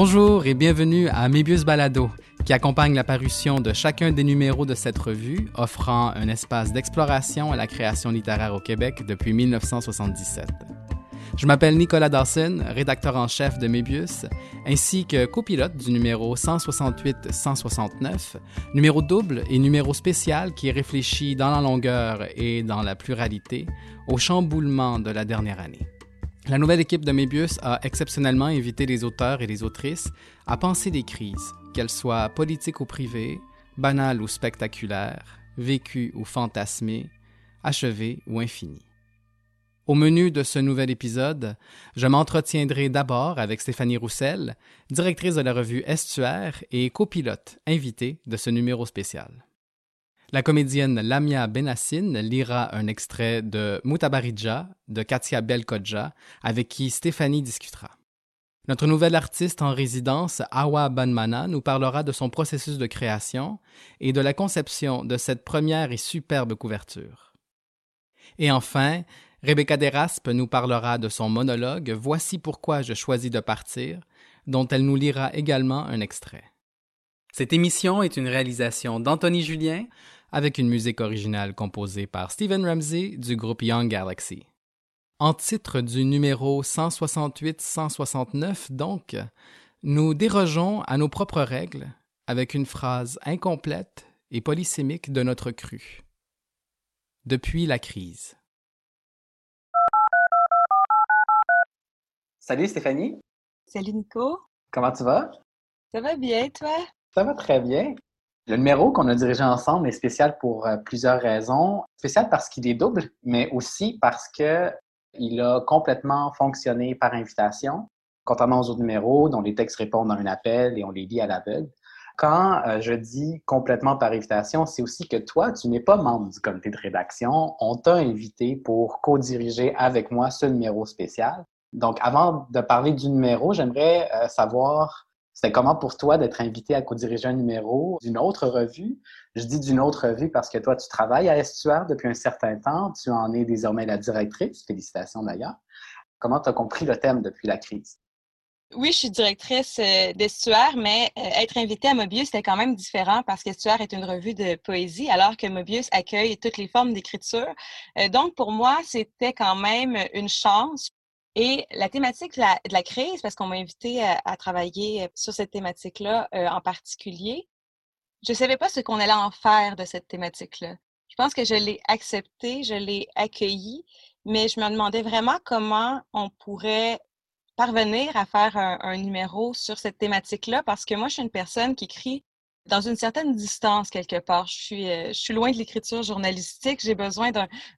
Bonjour et bienvenue à Mébius Balado, qui accompagne la parution de chacun des numéros de cette revue, offrant un espace d'exploration à la création littéraire au Québec depuis 1977. Je m'appelle Nicolas Dawson, rédacteur en chef de Mébius, ainsi que copilote du numéro 168-169, numéro double et numéro spécial qui réfléchit dans la longueur et dans la pluralité au chamboulement de la dernière année. La nouvelle équipe de Mébius a exceptionnellement invité les auteurs et les autrices à penser des crises, qu'elles soient politiques ou privées, banales ou spectaculaires, vécues ou fantasmées, achevées ou infinies. Au menu de ce nouvel épisode, je m'entretiendrai d'abord avec Stéphanie Roussel, directrice de la revue Estuaire et copilote invitée de ce numéro spécial. La comédienne Lamia Benassine lira un extrait de Mutabaridja de Katia Belkodja, avec qui Stéphanie discutera. Notre nouvelle artiste en résidence, Awa Banmana, nous parlera de son processus de création et de la conception de cette première et superbe couverture. Et enfin, Rebecca Deraspe nous parlera de son monologue Voici pourquoi je choisis de partir, dont elle nous lira également un extrait. Cette émission est une réalisation d'Anthony Julien, avec une musique originale composée par Stephen Ramsey du groupe Young Galaxy. En titre du numéro 168-169, donc, nous dérogeons à nos propres règles avec une phrase incomplète et polysémique de notre cru. Depuis la crise. Salut Stéphanie. Salut Nico. Comment tu vas? Ça va bien, toi? Ça va très bien. Le numéro qu'on a dirigé ensemble est spécial pour euh, plusieurs raisons. Spécial parce qu'il est double, mais aussi parce qu'il a complètement fonctionné par invitation, contrairement aux autres numéros dont les textes répondent à un appel et on les lit à l'aveugle. Quand euh, je dis complètement par invitation, c'est aussi que toi, tu n'es pas membre du comité de rédaction. On t'a invité pour co-diriger avec moi ce numéro spécial. Donc, avant de parler du numéro, j'aimerais euh, savoir c'était comment pour toi d'être invité à co-diriger un numéro d'une autre revue? Je dis d'une autre revue parce que toi, tu travailles à Estuaire depuis un certain temps. Tu en es désormais la directrice. Félicitations d'ailleurs. Comment tu as compris le thème depuis la crise? Oui, je suis directrice euh, d'Estuaire, mais euh, être invitée à Mobius, c'était quand même différent parce qu'Estuaire est une revue de poésie, alors que Mobius accueille toutes les formes d'écriture. Euh, donc, pour moi, c'était quand même une chance et la thématique de la, crise, parce qu'on m'a invité à, travailler euh, sur cette thématique-là euh, en particulier, je ne savais pas ce qu'on allait en faire de cette thématique-là. Je pense que je l'ai acceptée, je l'ai accueillie, mais je me demandais vraiment comment on pourrait parvenir à faire un, un numéro sur cette thématique-là, parce que moi, je suis une personne qui écrit dans une certaine distance quelque part. Je suis, euh, je suis loin de l'écriture journalistique. J'ai besoin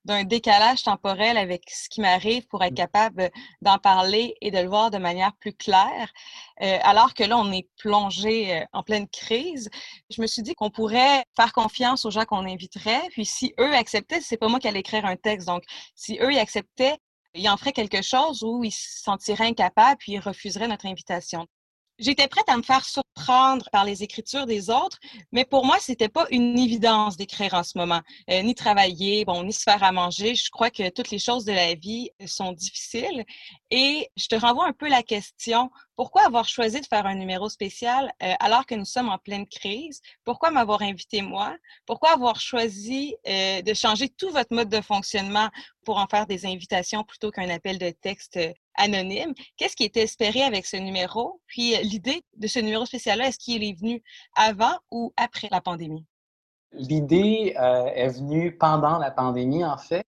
d'un décalage temporel avec ce qui m'arrive pour être mmh. capable d'en parler et de le voir de manière plus claire. Euh, alors que là, on est plongé euh, en pleine crise. Je me suis dit qu'on pourrait faire confiance aux gens qu'on inviterait. Puis si eux acceptaient, c'est pas moi qui allais écrire un texte. Donc, si eux acceptaient, ils en feraient quelque chose ou ils se sentiraient incapables puis ils refuseraient notre invitation. J'étais prête à me faire surprendre par les écritures des autres, mais pour moi, c'était pas une évidence d'écrire en ce moment, euh, ni travailler, bon, ni se faire à manger. Je crois que toutes les choses de la vie sont difficiles. Et je te renvoie un peu la question pourquoi avoir choisi de faire un numéro spécial euh, alors que nous sommes en pleine crise? Pourquoi m'avoir invité moi? Pourquoi avoir choisi euh, de changer tout votre mode de fonctionnement pour en faire des invitations plutôt qu'un appel de texte euh, anonyme? Qu'est-ce qui était espéré avec ce numéro? Puis l'idée de ce numéro spécial-là, est-ce qu'il est venu avant ou après la pandémie? L'idée est venue pendant la pandémie, en fait.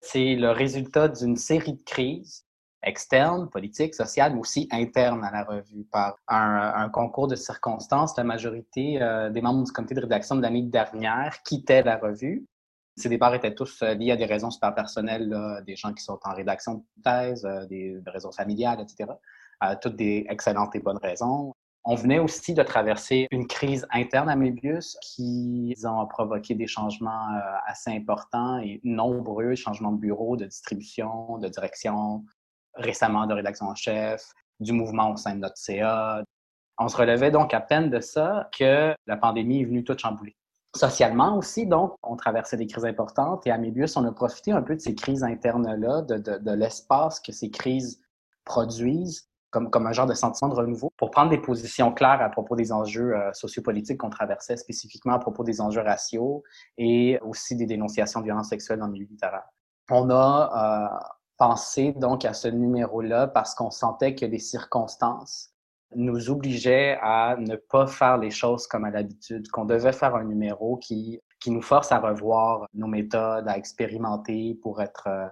C'est le résultat d'une série de crises externe, politique, sociale, mais aussi interne à la revue. Par un, concours de circonstances, la majorité euh, des membres du comité de rédaction de l'année dernière quittaient la revue. Ces départs étaient tous euh, liés à des raisons super personnelles, des gens qui sont en rédaction de thèse, euh, des, raisons familiales, etc. toutes des excellentes et bonnes raisons. On venait aussi de traverser une crise interne à Mébius qui ont provoqué des changements assez importants et nombreux changements de bureau, de distribution, de direction, récemment de rédaction en chef, du mouvement au sein de notre CA. On se relevait donc à peine de ça que la pandémie est venue tout chambouler. Socialement aussi, donc, on traversait des crises importantes et à Mébius, on a profité un peu de ces crises internes-là, de, de, l'espace que ces crises produisent comme, comme un genre de sentiment de renouveau, pour prendre des positions claires à propos des enjeux euh, sociopolitiques qu'on traversait, spécifiquement à propos des enjeux raciaux et aussi des dénonciations de violences sexuelles dans le milieu littéraire. On a euh, pensé donc à ce numéro-là parce qu'on sentait que les circonstances nous obligeaient à ne pas faire les choses comme à l'habitude, qu'on devait faire un numéro qui, qui nous force à revoir nos méthodes, à expérimenter pour être euh,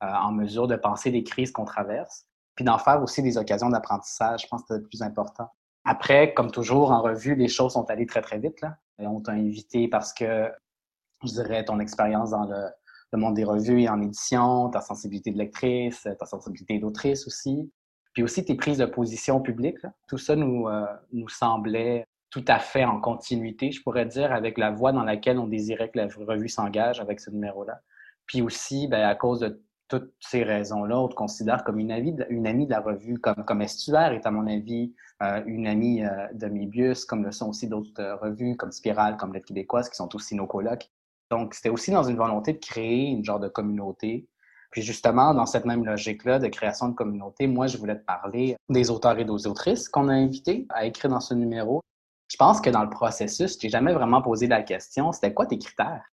en mesure de penser les crises qu'on traverse puis d'en faire aussi des occasions d'apprentissage. Je pense que c'est le plus important. Après, comme toujours, en revue, les choses sont allées très, très vite. Là. Et on t'a invité parce que, je dirais, ton expérience dans le, monde des revues et en édition, ta sensibilité de lectrice, ta sensibilité d'autrice aussi, puis aussi tes prises de position publiques. Tout ça nous, euh, nous semblait tout à fait en continuité, je pourrais dire, avec la voie dans laquelle on désirait que la revue s'engage avec ce numéro-là. Puis aussi, ben, à cause de toutes ces raisons-là, on te considère comme une, amie de, la revue, comme, comme Estuaire est, à mon avis, euh, une amie euh, de Mébius, comme le sont aussi d'autres euh, revues, comme Spirale, comme Lettre québécoise, qui sont aussi nos colocs. Donc, c'était aussi dans une volonté de créer une genre de communauté. Puis justement, dans cette même logique-là de création de communauté, moi, je voulais te parler des auteurs et des autrices qu'on a invités à écrire dans ce numéro. Je pense que dans le processus, je t'ai jamais vraiment posé la question, c'était quoi tes critères?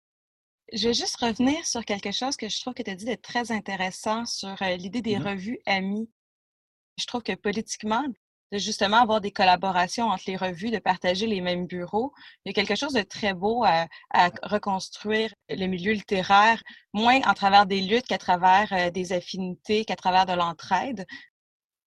Je vais juste revenir sur quelque chose que je trouve que tu as dit de très intéressant sur euh, l'idée des mmh revues amies. Je trouve que politiquement, de justement avoir des collaborations entre les revues, de partager les mêmes bureaux, il y a quelque chose de très beau à, reconstruire le milieu littéraire, moins en travers des luttes qu'à travers euh, des affinités, qu'à travers de l'entraide.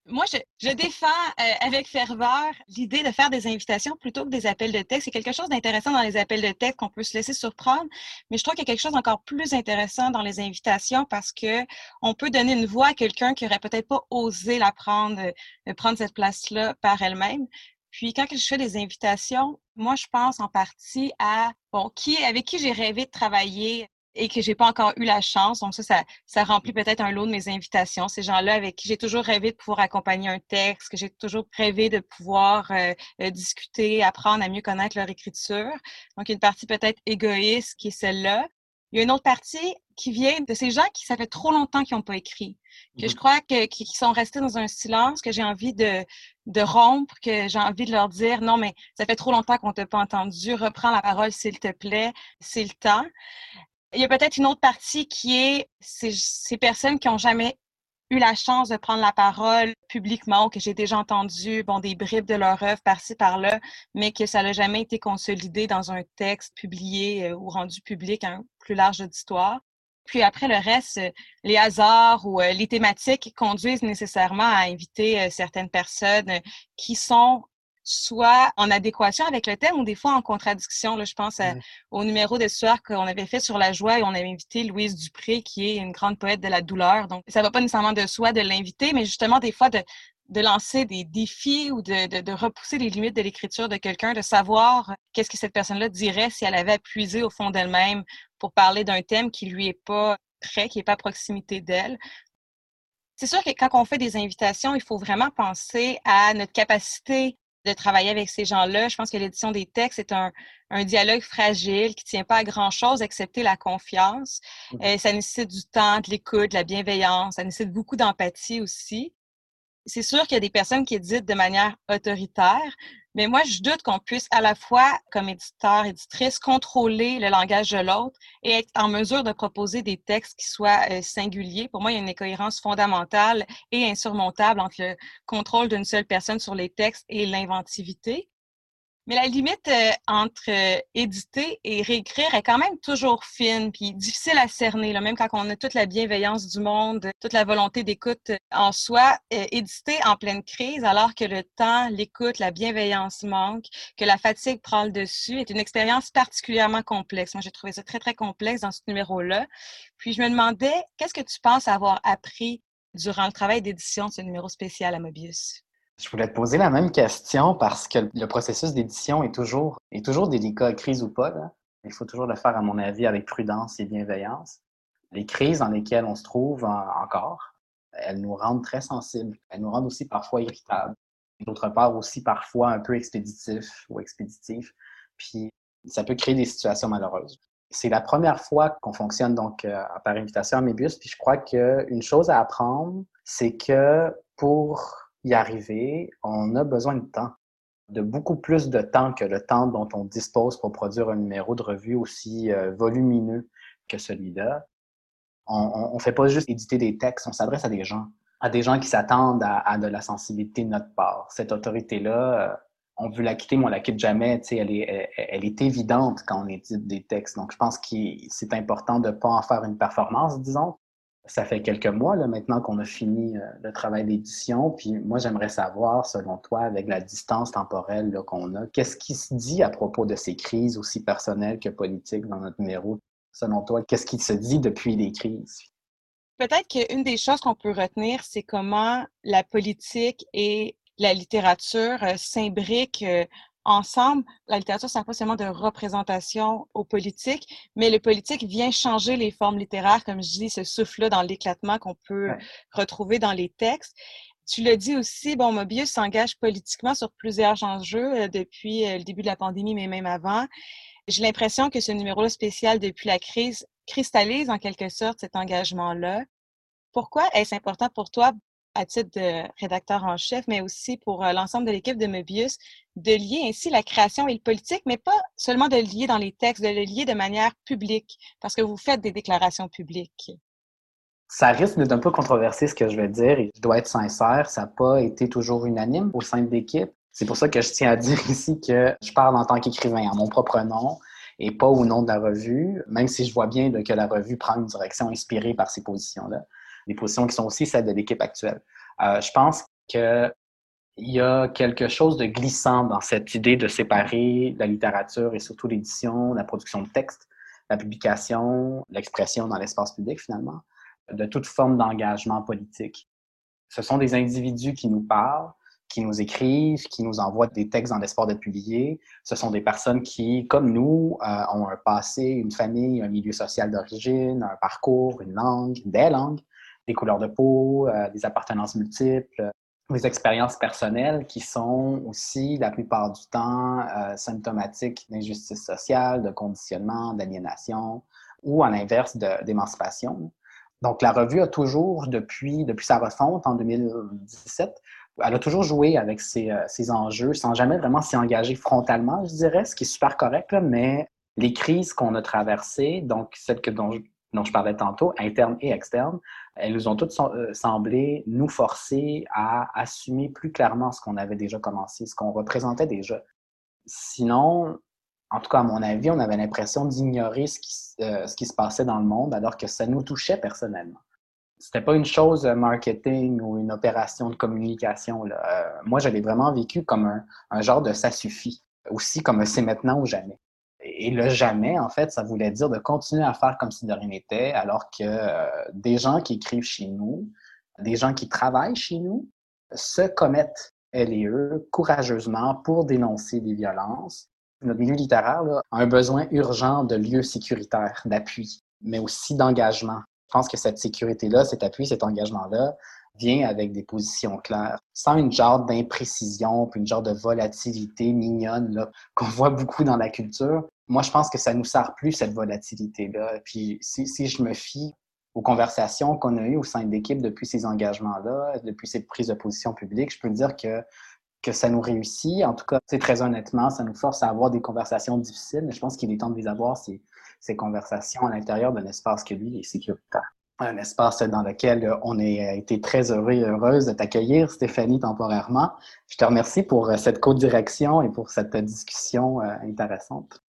Moi, je, défends euh, avec ferveur l'idée de faire des invitations plutôt que des appels de texte. C'est quelque chose d'intéressant dans les appels de texte qu'on peut se laisser surprendre, mais je trouve qu'il y a quelque chose d'encore plus intéressant dans les invitations parce que on peut donner une voix à quelqu'un qui aurait peut-être pas osé la prendre, euh, prendre cette place-là par elle-même. Puis quand je fais des invitations, moi, je pense en partie à bon, qui avec qui j'ai rêvé de travailler et que j'ai pas encore eu la chance. Donc ça, ça, remplit peut-être un lot de mes invitations. Ces gens-là avec qui j'ai toujours rêvé de pouvoir accompagner un texte, que j'ai toujours rêvé de pouvoir euh, euh, discuter, apprendre à mieux connaître leur écriture. Donc une partie peut-être égoïste qui est celle-là. Il y a une autre partie qui vient de ces gens qui, ça fait trop longtemps qu'ils n'ont pas écrit, que je mmh crois que, qui sont restés dans un silence, que j'ai envie de, de rompre, que j'ai envie de leur dire non, mais ça fait trop longtemps qu'on t'a pas entendu, reprends la parole s'il te plaît, c'est le temps. Il y a peut-être une autre partie qui est ces, personnes qui n'ont jamais eu la chance de prendre la parole publiquement que j'ai déjà entendu bon, des bribes de leur œuvre par-ci, par-là, mais que ça n'a jamais été consolidé dans un texte publié euh, ou rendu public un plus large auditoire. Puis après, le reste, euh, les hasards ou euh, les thématiques conduisent nécessairement à inviter certaines personnes qui sont soit en adéquation avec le thème ou des fois en contradiction. Là, je pense au numéro de soir qu'on avait fait sur la joie et on avait invité Louise Dupré, qui est une grande poète de la douleur. Donc, ça va pas nécessairement de soi de l'inviter, mais justement, des fois, de, de lancer des défis ou de, de, de repousser les limites de l'écriture de quelqu'un, de savoir qu'est-ce que cette personne-là dirait si elle avait puisé au fond d'elle-même pour parler d'un thème qui lui est pas prêt, qui n'est pas à proximité d'elle. C'est sûr que quand on fait des invitations, il faut vraiment penser à notre capacité de travailler avec ces gens-là. Je pense que l'édition des textes est un, dialogue fragile qui ne tient pas à grand-chose, excepté la confiance. Mmh euh, ça nécessite du temps, de l'écoute, de la bienveillance. Ça nécessite beaucoup d'empathie aussi c'est sûr qu'il y a des personnes qui éditent de manière autoritaire, mais moi, je doute qu'on puisse à la fois, comme éditeur, éditrice, contrôler le langage de l'autre et être en mesure de proposer des textes qui soient euh, singuliers. Pour moi, il y a une incohérence fondamentale et insurmontable entre le contrôle d'une seule personne sur les textes et l'inventivité. Mais la limite euh, entre euh, éditer et réécrire est quand même toujours fine, puis difficile à cerner, là, même quand on a toute la bienveillance du monde, toute la volonté d'écoute en soi. Euh, éditer en pleine crise, alors que le temps, l'écoute, la bienveillance manquent, que la fatigue prend le dessus, est une expérience particulièrement complexe. Moi, j'ai trouvé ça très, très complexe dans ce numéro-là. Puis je me demandais, qu'est-ce que tu penses avoir appris durant le travail d'édition de ce numéro spécial à Mobius? Je voulais te poser la même question parce que le processus d'édition est toujours, est toujours délicat, crise ou pas. Il faut toujours le faire, à mon avis, avec prudence et bienveillance. Les crises dans lesquelles on se trouve encore, elles nous rendent très sensibles. Elles nous rendent aussi parfois irritables. D'autre part, aussi parfois un peu expéditifs ou expéditifs. Puis ça peut créer des situations malheureuses. C'est la première fois qu'on fonctionne donc euh, par invitation à Mébius. Puis je crois qu'une chose à apprendre, c'est que pour y arriver, on a besoin de temps, de beaucoup plus de temps que le temps dont on dispose pour produire un numéro de revue aussi euh, volumineux que celui-là. On ne fait pas juste éditer des textes, on s'adresse à des gens, à des gens qui s'attendent à, de la sensibilité de notre part. Cette autorité-là, euh, on veut la quitter, mais on la quitte jamais. Elle est, elle, est évidente quand on édite des textes. Donc, je pense que c'est important de ne pas en faire une performance, disons, ça fait quelques mois maintenant qu'on a fini euh, le travail d'édition. Puis moi, j'aimerais savoir, selon toi, avec la distance temporelle qu'on a, qu'est-ce qui se dit à propos de ces crises, aussi personnelles que politiques, dans notre numéro? Selon toi, qu'est-ce qui se dit depuis les crises? Peut-être qu'une des choses qu'on peut retenir, c'est comment la politique et la littérature euh, s'imbriquent euh, ensemble, la littérature, c'est pas seulement de représentation aux politiques, mais le politique vient changer les formes littéraires, comme je dis, ce souffle-là dans l'éclatement qu'on peut retrouver dans les textes. Tu l'as dit aussi, bon, Mobius s'engage politiquement sur plusieurs enjeux euh, depuis euh, le début de la pandémie, mais même avant. J'ai l'impression que ce numéro spécial depuis la crise cristallise en quelque sorte cet engagement-là. Pourquoi est-ce important pour toi à titre de rédacteur en chef, mais aussi pour euh, l'ensemble de l'équipe de Möbius, de lier ainsi la création et le politique, mais pas seulement de le lier dans les textes, de le lier de manière publique, parce que vous faites des déclarations publiques. Ça risque d'être un peu controversé ce que je vais dire, et je dois être sincère, ça n'a pas été toujours unanime au sein de l'équipe. C'est pour ça que je tiens à dire ici que je parle en tant qu'écrivain, en mon propre nom, et pas au nom de la revue, même si je vois bien que la revue prend une direction inspirée par ces positions-là des positions qui sont aussi celles de l'équipe actuelle. Euh, je pense qu'il y a quelque chose de glissant dans cette idée de séparer la littérature et surtout l'édition, la production de texte, la publication, l'expression dans l'espace public finalement, de toute forme d'engagement politique. Ce sont des individus qui nous parlent, qui nous écrivent, qui nous envoient des textes dans l'espoir d'être publiés. Ce sont des personnes qui, comme nous, euh, ont un passé, une famille, un milieu social d'origine, un parcours, une langue, des langues, des couleurs de peau, euh, des appartenances multiples, des expériences personnelles qui sont aussi, la plupart du temps, euh, symptomatiques d'injustice sociale, de conditionnement, d'aliénation ou, à l'inverse, d'émancipation. Donc, la revue a toujours, depuis, depuis sa refonte en 2017, elle a toujours joué avec ces, euh, enjeux sans jamais vraiment s'y engager frontalement, je dirais, ce qui est super correct, mais les crises qu'on a traversées, donc celles que, dont, dont je parlais tantôt, internes et externes, elles nous ont toutes euh, semblé nous forcer à assumer plus clairement ce qu'on avait déjà commencé, ce qu'on représentait déjà. Sinon, en tout cas, à mon avis, on avait l'impression d'ignorer ce, qui, euh, se passait dans le monde alors que ça nous touchait personnellement. C'était pas une chose marketing ou une opération de communication. Euh, moi, je l'ai vraiment vécu comme un, un genre de ça suffit, aussi comme c'est maintenant ou jamais et le jamais, en fait, ça voulait dire de continuer à faire comme si de rien n'était, alors que euh, des gens qui écrivent chez nous, des gens qui travaillent chez nous, se commettent, elles et eux, courageusement pour dénoncer des violences. Notre milieu littéraire a un besoin urgent de lieux sécuritaires, d'appui, mais aussi d'engagement. Je pense que cette sécurité-là, cet appui, cet engagement-là, vient avec des positions claires, sans une genre d'imprécision, puis une genre de volatilité mignonne qu'on voit beaucoup dans la culture. Moi, je pense que ça nous sert plus, cette volatilité-là. Puis si, si je me fie aux conversations qu'on a eues au sein de l'équipe depuis ces engagements-là, depuis ces prises de position publiques, je peux dire que, que ça nous réussit. En tout cas, très honnêtement, ça nous force à avoir des conversations difficiles, mais je pense qu'il est temps de les avoir, ces, ces conversations à l'intérieur d'un espace que lui est sécuritaire un espace dans lequel on a été très heureux et heureuse de t'accueillir, Stéphanie, temporairement. Je te remercie pour euh, cette co-direction et pour cette discussion euh, intéressante.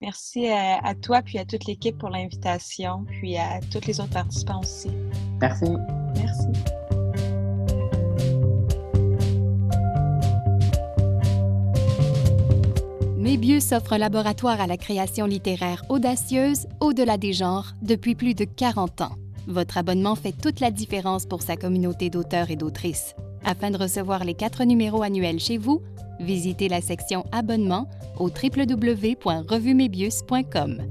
Merci à, toi, puis à toute l'équipe pour l'invitation, puis à tous les autres participants aussi. Merci. Merci. Mébius offre un laboratoire à la création littéraire audacieuse au-delà des genres depuis plus de 40 ans. Votre abonnement fait toute la différence pour sa communauté d'auteurs et d'autrices. Afin de recevoir les quatre numéros annuels chez vous, visitez la section Abonnement au www.revumebius.com.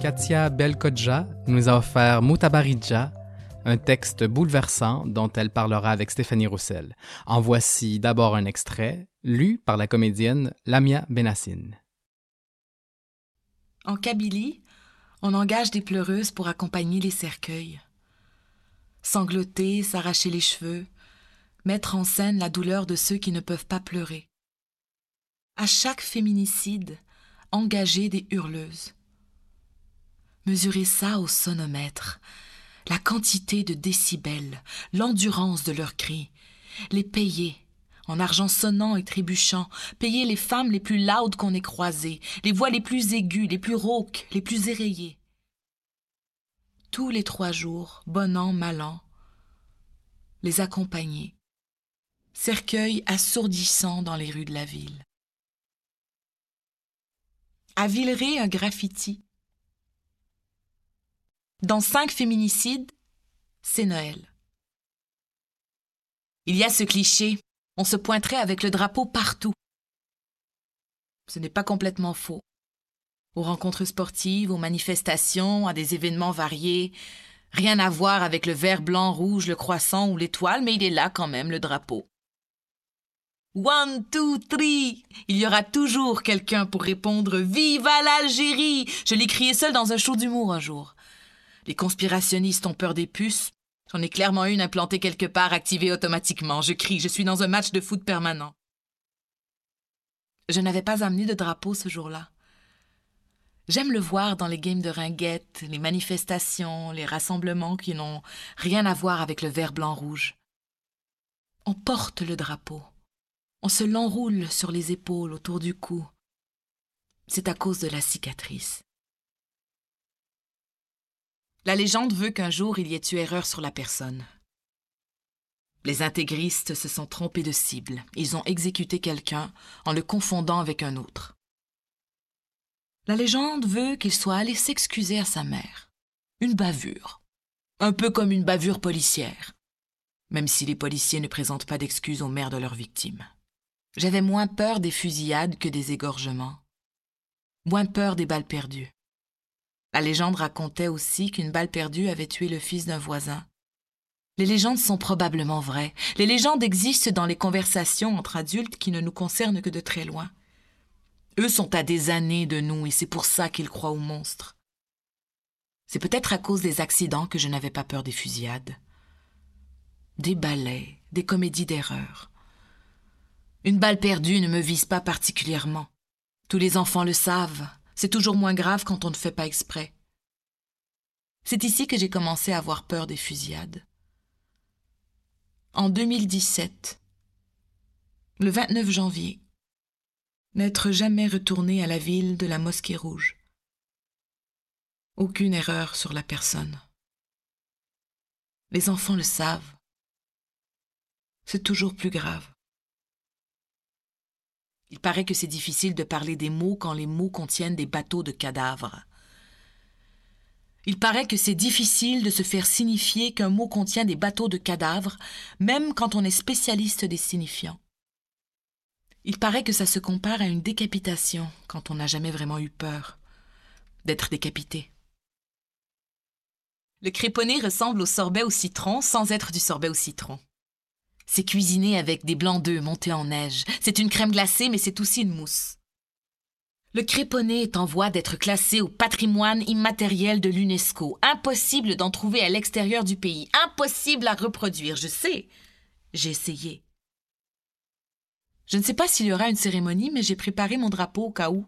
Katia Belkodja nous a offert Mutabaridja, un texte bouleversant dont elle parlera avec Stéphanie Roussel. En voici d'abord un extrait, lu par la comédienne Lamia Benassine. En Kabylie, on engage des pleureuses pour accompagner les cercueils. Sangloter, s'arracher les cheveux, mettre en scène la douleur de ceux qui ne peuvent pas pleurer. À chaque féminicide, engager des hurleuses. Mesurer ça au sonomètre, la quantité de décibels, l'endurance de leurs cris, les payer en argent sonnant et trébuchant, payer les femmes les plus laudes qu'on ait croisées, les voix les plus aiguës, les plus rauques, les plus éraillées. Tous les trois jours, bon an, mal an, les accompagner, cercueil assourdissant dans les rues de la ville. À Villeray, un graffiti. Dans cinq féminicides, c'est Noël. Il y a ce cliché, on se pointerait avec le drapeau partout. Ce n'est pas complètement faux. Aux rencontres sportives, aux manifestations, à des événements variés, rien à voir avec le vert, blanc, rouge, le croissant ou l'étoile, mais il est là quand même, le drapeau. One, two, three. Il y aura toujours quelqu'un pour répondre Vive l'Algérie Je l'ai crié seul dans un show d'humour un jour. Les conspirationnistes ont peur des puces. J'en ai clairement une implantée quelque part, activée automatiquement. Je crie, je suis dans un match de foot permanent. Je n'avais pas amené de drapeau ce jour-là. J'aime le voir dans les games de ringuettes, les manifestations, les rassemblements qui n'ont rien à voir avec le vert blanc rouge. On porte le drapeau. On se l'enroule sur les épaules, autour du cou. C'est à cause de la cicatrice. La légende veut qu'un jour il y ait eu erreur sur la personne. Les intégristes se sont trompés de cible. Ils ont exécuté quelqu'un en le confondant avec un autre. La légende veut qu'il soit allé s'excuser à sa mère. Une bavure. Un peu comme une bavure policière. Même si les policiers ne présentent pas d'excuses aux mères de leurs victimes. J'avais moins peur des fusillades que des égorgements, moins peur des balles perdues. La légende racontait aussi qu'une balle perdue avait tué le fils d'un voisin. Les légendes sont probablement vraies. Les légendes existent dans les conversations entre adultes qui ne nous concernent que de très loin. Eux sont à des années de nous et c'est pour ça qu'ils croient aux monstres. C'est peut-être à cause des accidents que je n'avais pas peur des fusillades. Des ballets, des comédies d'erreur. Une balle perdue ne me vise pas particulièrement. Tous les enfants le savent. C'est toujours moins grave quand on ne fait pas exprès. C'est ici que j'ai commencé à avoir peur des fusillades. En 2017, le 29 janvier, n'être jamais retourné à la ville de la Mosquée Rouge. Aucune erreur sur la personne. Les enfants le savent. C'est toujours plus grave. Il paraît que c'est difficile de parler des mots quand les mots contiennent des bateaux de cadavres. Il paraît que c'est difficile de se faire signifier qu'un mot contient des bateaux de cadavres, même quand on est spécialiste des signifiants. Il paraît que ça se compare à une décapitation quand on n'a jamais vraiment eu peur d'être décapité. Le créponné ressemble au sorbet au citron sans être du sorbet au citron. C'est cuisiné avec des blancs d'œufs montés en neige. C'est une crème glacée, mais c'est aussi une mousse. Le créponné est en voie d'être classé au patrimoine immatériel de l'UNESCO. Impossible d'en trouver à l'extérieur du pays. Impossible à reproduire, je sais. J'ai essayé. Je ne sais pas s'il y aura une cérémonie, mais j'ai préparé mon drapeau au cas où.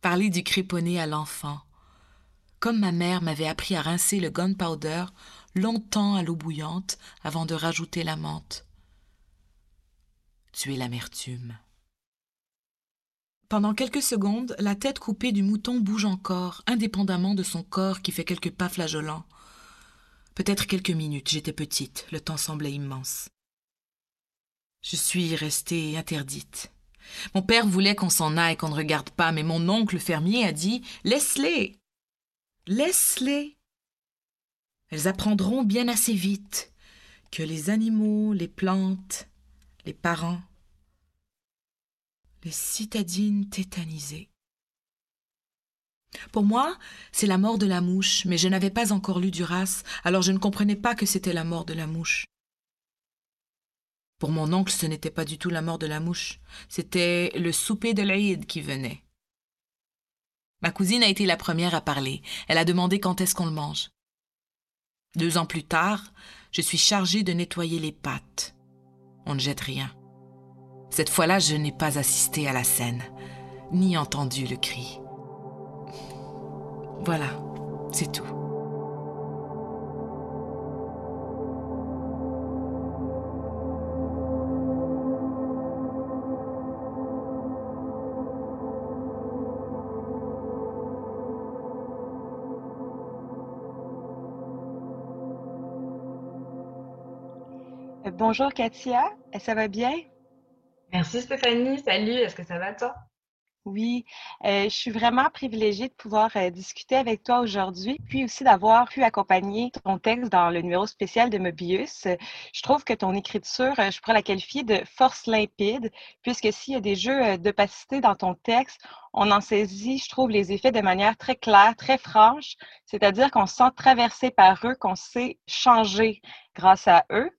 Parler du créponné à l'enfant. Comme ma mère m'avait appris à rincer le gunpowder longtemps à l'eau bouillante avant de rajouter la menthe. Tuer l'amertume. Pendant quelques secondes, la tête coupée du mouton bouge encore, indépendamment de son corps qui fait quelques pas flageolants. Peut-être quelques minutes, j'étais petite, le temps semblait immense. Je suis restée interdite. Mon père voulait qu'on s'en aille, qu'on ne regarde pas, mais mon oncle fermier a dit Laisse-les Laisse-les elles apprendront bien assez vite que les animaux, les plantes, les parents, les citadines tétanisées. Pour moi, c'est la mort de la mouche, mais je n'avais pas encore lu Duras, alors je ne comprenais pas que c'était la mort de la mouche. Pour mon oncle, ce n'était pas du tout la mort de la mouche, c'était le souper de l'Aïd qui venait. Ma cousine a été la première à parler. Elle a demandé quand est-ce qu'on le mange. Deux ans plus tard, je suis chargée de nettoyer les pâtes. On ne jette rien. Cette fois-là, je n'ai pas assisté à la scène, ni entendu le cri. Voilà, c'est tout. Bonjour Katia, ça va bien? Merci Stéphanie, salut, est-ce que ça va toi? Oui, euh, je suis vraiment privilégiée de pouvoir euh, discuter avec toi aujourd'hui, puis aussi d'avoir pu accompagner ton texte dans le numéro spécial de Mobius. Je trouve que ton écriture, euh, je pourrais la qualifier de force limpide, puisque s'il y a des jeux d'opacité dans ton texte, on en saisit, je trouve, les effets de manière très claire, très franche, c'est-à-dire qu'on se sent traversé par eux, qu'on sait changer grâce à eux.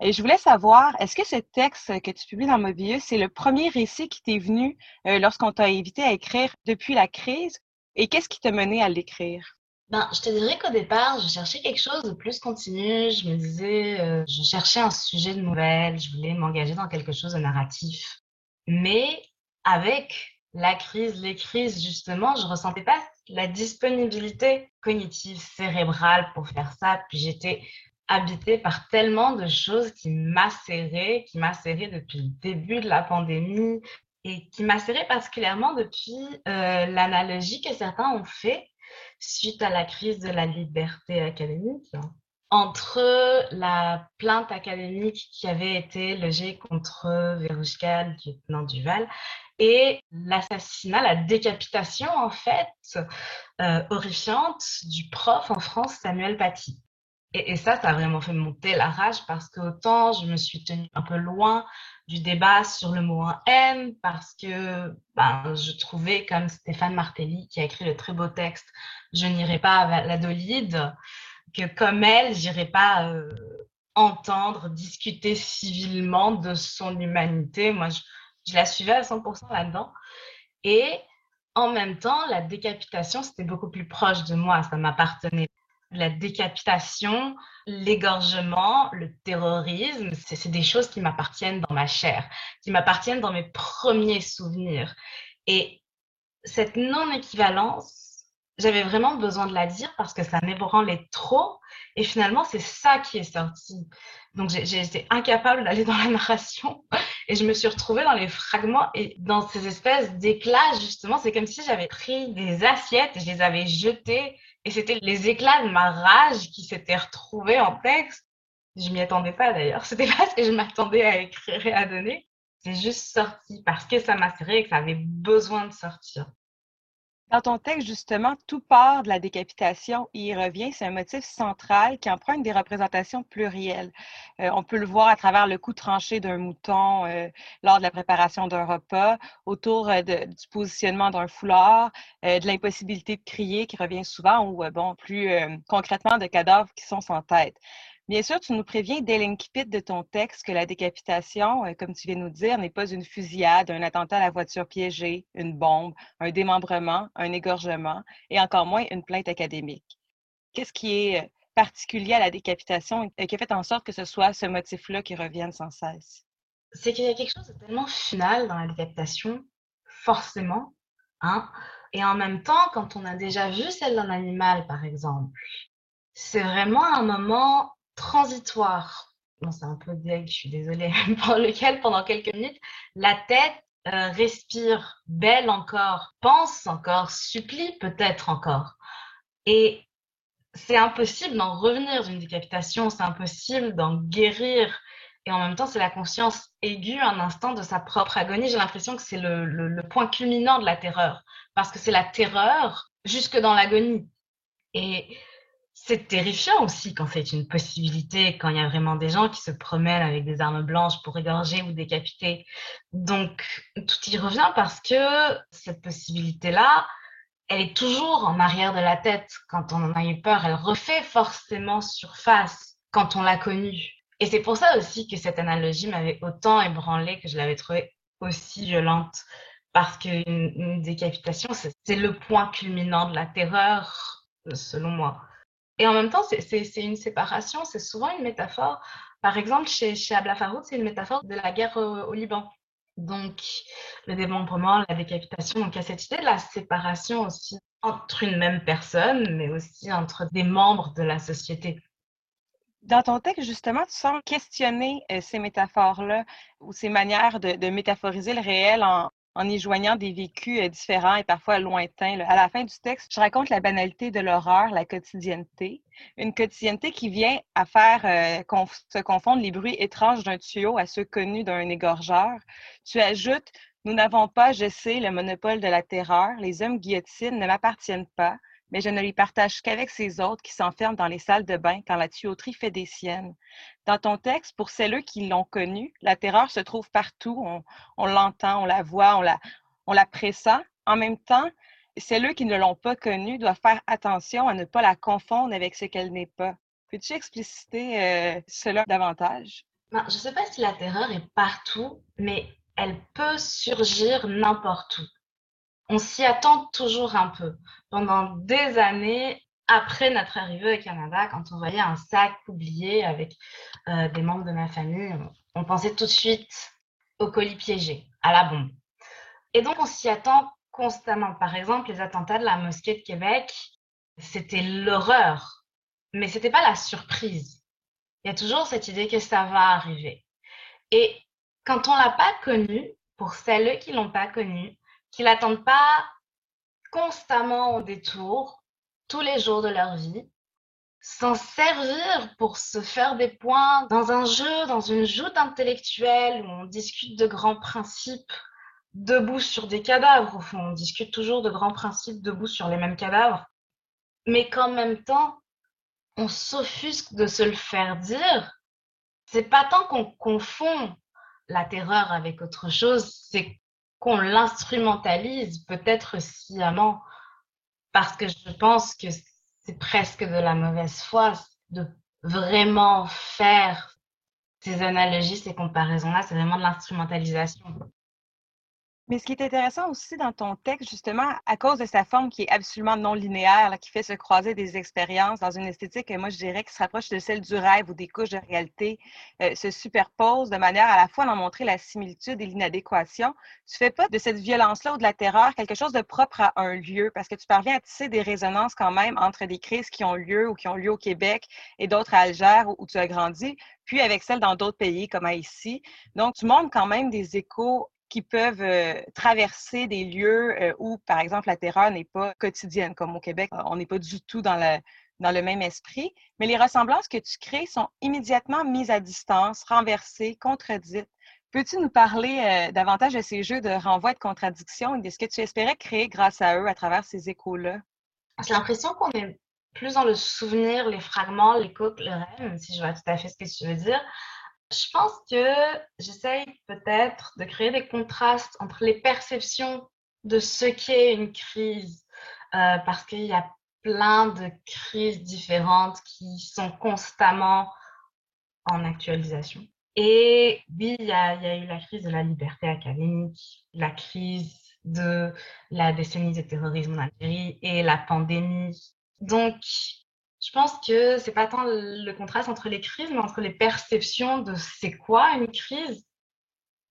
Et je voulais savoir, est-ce que ce texte que tu publies dans Mobius, c'est le premier récit qui t'est venu euh, lorsqu'on t'a invité à écrire depuis la crise? Et qu'est-ce qui t'a mené à l'écrire? Ben, je te dirais qu'au départ, je cherchais quelque chose de plus continu. Je me disais, euh, je cherchais un sujet de nouvelle, je voulais m'engager dans quelque chose de narratif. Mais avec la crise, les crises, justement, je ressentais pas la disponibilité cognitive, cérébrale pour faire ça. Puis j'étais habité par tellement de choses qui macéraient, qui macéraient depuis le début de la pandémie et qui macéraient particulièrement depuis euh, l'analogie que certains ont fait suite à la crise de la liberté académique entre la plainte académique qui avait été logée contre Verouchka, lieutenant Duval, et l'assassinat, la décapitation en fait euh, horrifiante du prof en France Samuel Paty. Et, ça, ça a vraiment fait monter la rage parce que autant je me suis tenue un peu loin du débat sur le mot en haine parce que ben, je trouvais, comme Stéphane Martelly qui a écrit le très beau texte, je n'irai pas à la que comme elle, j'irai pas euh, entendre, discuter civilement de son humanité. Moi, je, je la suivais à 100% là-dedans. Et en même temps, la décapitation, c'était beaucoup plus proche de moi, ça m'appartenait la décapitation, l'égorgement, le terrorisme, c'est des choses qui m'appartiennent dans ma chair, qui m'appartiennent dans mes premiers souvenirs. Et cette non-équivalence, j'avais vraiment besoin de la dire parce que ça m'ébranlait trop. Et finalement, c'est ça qui est sorti. Donc, j'ai été incapable d'aller dans la narration et je me suis retrouvée dans les fragments et dans ces espèces d'éclats, justement. C'est comme si j'avais pris des assiettes et je les avais jetées et c'était les éclats de ma rage qui s'étaient retrouvés en texte. Je m'y attendais pas d'ailleurs. C'était pas ce que je m'attendais à écrire et à donner. C'est juste sorti parce que ça m'a serré et que ça avait besoin de sortir. Dans ton texte, justement, tout part de la décapitation. Y revient, c'est un motif central qui emprunte des représentations plurielles. Euh, on peut le voir à travers le coup tranché d'un mouton euh, lors de la préparation d'un repas, autour euh, du positionnement d'un foulard, de l'impossibilité de crier qui revient souvent, ou bon, plus concrètement de cadavres qui sont sans tête. Bien sûr, tu nous préviens dès l'incipit de ton texte que la décapitation, euh, comme tu viens de nous dire, n'est pas une fusillade, un attentat à la voiture piégée, une bombe, un démembrement, un égorgement et encore moins une plainte académique. Qu'est-ce qui est euh, particulier à la décapitation et qui a fait en sorte que ce soit ce motif-là qui revienne sans cesse? C'est qu'il y a quelque chose de tellement final dans la décapitation, forcément, hein? Et en même temps, quand on a déjà vu celle d'un animal, par exemple, c'est vraiment un moment transitoire. C'est un peu deg, je suis désolée, pour lequel pendant quelques minutes, la tête euh, respire, belle encore, pense encore, supplie peut-être encore. Et c'est impossible d'en revenir d'une décapitation, c'est impossible d'en guérir. Et en même temps, c'est la conscience aiguë un instant de sa propre agonie. J'ai l'impression que c'est le, le, point culminant de la terreur, parce que c'est la terreur jusque dans l'agonie. Et c'est terrifiant aussi quand c'est une possibilité, quand il y a vraiment des gens qui se promènent avec des armes blanches pour égorger ou décapiter. Donc, tout y revient parce que cette possibilité-là, elle est toujours en arrière de la tête quand on en a eu peur. Elle refait forcément surface quand on l'a connue. Et c'est pour ça aussi que cette analogie m'avait autant ébranlée, que je l'avais trouvée aussi violente. parce qu'une décapitation, c'est le point culminant de la terreur, selon moi. Et en même temps, c'est une séparation, c'est souvent une métaphore. Par exemple, chez, chez Abla Farouk, c'est une métaphore de la guerre au, Liban. Donc, le démembrement, la décapitation, donc il y a cette idée de la séparation aussi entre une même personne, mais aussi entre des membres de la société. Dans ton texte, justement, tu sembles questionner euh, ces métaphores-là ou ces manières de, de, métaphoriser le réel en, en y joignant des vécus euh, différents et parfois lointains. À la fin du texte, je raconte la banalité de l'horreur, la quotidienneté. Une quotidienneté qui vient à faire euh, se confondre les bruits étranges d'un tuyau à ceux connus d'un égorgeur. Tu ajoutes Nous n'avons pas, je sais, le monopole de la terreur. Les hommes guillotines ne m'appartiennent pas mais je ne les partage qu'avec ces autres qui s'enferment dans les salles de bain quand la tuyauterie fait des siennes. Dans ton texte, pour celles qui l'ont connu, la terreur se trouve partout. On, l'entend, on la voit, on la, on pressent. En même temps, celles qui ne l'ont pas connue doivent faire attention à ne pas la confondre avec ce qu'elle n'est pas. Peux-tu expliciter euh, cela davantage? je ne sais pas si la terreur est partout, mais elle peut surgir n'importe où on s'y attend toujours un peu. Pendant des années, après notre arrivée au Canada, quand on voyait un sac oublié avec euh, des membres de ma famille, on pensait tout de suite au colis piégé, à la bombe. Et donc, on s'y attend constamment. Par exemple, les attentats de la mosquée de Québec, c'était l'horreur, mais ce n'était pas la surprise. Il y a toujours cette idée que ça va arriver. Et quand on l'a pas connu, pour celles qui l'ont pas connu, qui n'attendent pas constamment au détour, tous les jours de leur vie, s'en servir pour se faire des points dans un jeu, dans une joute intellectuelle où on discute de grands principes debout sur des cadavres, au fond, on discute toujours de grands principes debout sur les mêmes cadavres, mais qu'en même temps, on s'offusque de se le faire dire. C'est pas tant qu'on confond la terreur avec autre chose, c'est qu'on l'instrumentalise peut-être sciemment, parce que je pense que c'est presque de la mauvaise foi de vraiment faire ces analogies, ces comparaisons-là, c'est vraiment de l'instrumentalisation. Mais ce qui est intéressant aussi dans ton texte, justement, à cause de sa forme qui est absolument non linéaire, qui fait se croiser des expériences dans une esthétique, moi, je dirais, qui se rapproche de celle du rêve où des couches de réalité euh, se superposent de manière à la fois d'en montrer la similitude et l'inadéquation. Tu fais pas de cette violence-là ou de la terreur quelque chose de propre à un lieu, parce que tu parviens à tisser des résonances quand même entre des crises qui ont lieu ou qui ont lieu au Québec et d'autres à Alger où tu as grandi, puis avec celles dans d'autres pays comme ici. Donc, tu montres quand même des échos qui peuvent euh, traverser des lieux euh, où, par exemple, la terreur n'est pas quotidienne, comme au Québec, on n'est pas du tout dans le, dans le même esprit, mais les ressemblances que tu crées sont immédiatement mises à distance, renversées, contredites. Peux-tu nous parler euh, davantage de ces jeux de renvoi de contradiction et de ce que tu espérais créer grâce à eux à travers ces échos-là? J'ai l'impression qu'on est plus dans le souvenir, les fragments, l'écho le rêve, si je vois tout à fait ce que tu veux dire. Je pense que j'essaye peut-être de créer des contrastes entre les perceptions de ce qu'est une crise, euh, parce qu'il y a plein de crises différentes qui sont constamment en actualisation. Et oui, il y, y, a, eu la crise de la liberté académique, la crise de la décennie de terrorisme en Algérie et la pandémie. Donc, je pense que c'est pas tant le contraste entre les crises, mais entre les perceptions de c'est quoi une crise.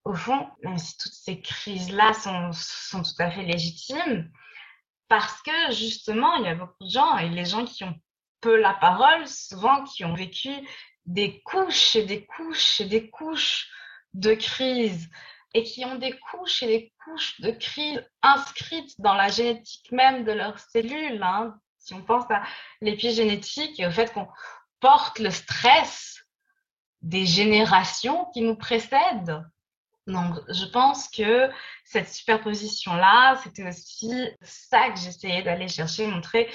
Au fond, même si toutes ces crises-là sont, sont tout à fait légitimes, parce que justement, il y a beaucoup de gens, et les gens qui ont peu la parole, souvent qui ont vécu des couches et des couches et des couches de crise, et qui ont des couches et des couches de crise inscrites dans la génétique même de leurs cellules, hein, si on pense à l'épigénétique et au fait qu'on porte le stress des générations qui nous précèdent. Donc, je pense que cette superposition-là, c'était aussi ça que j'essayais d'aller chercher, montrer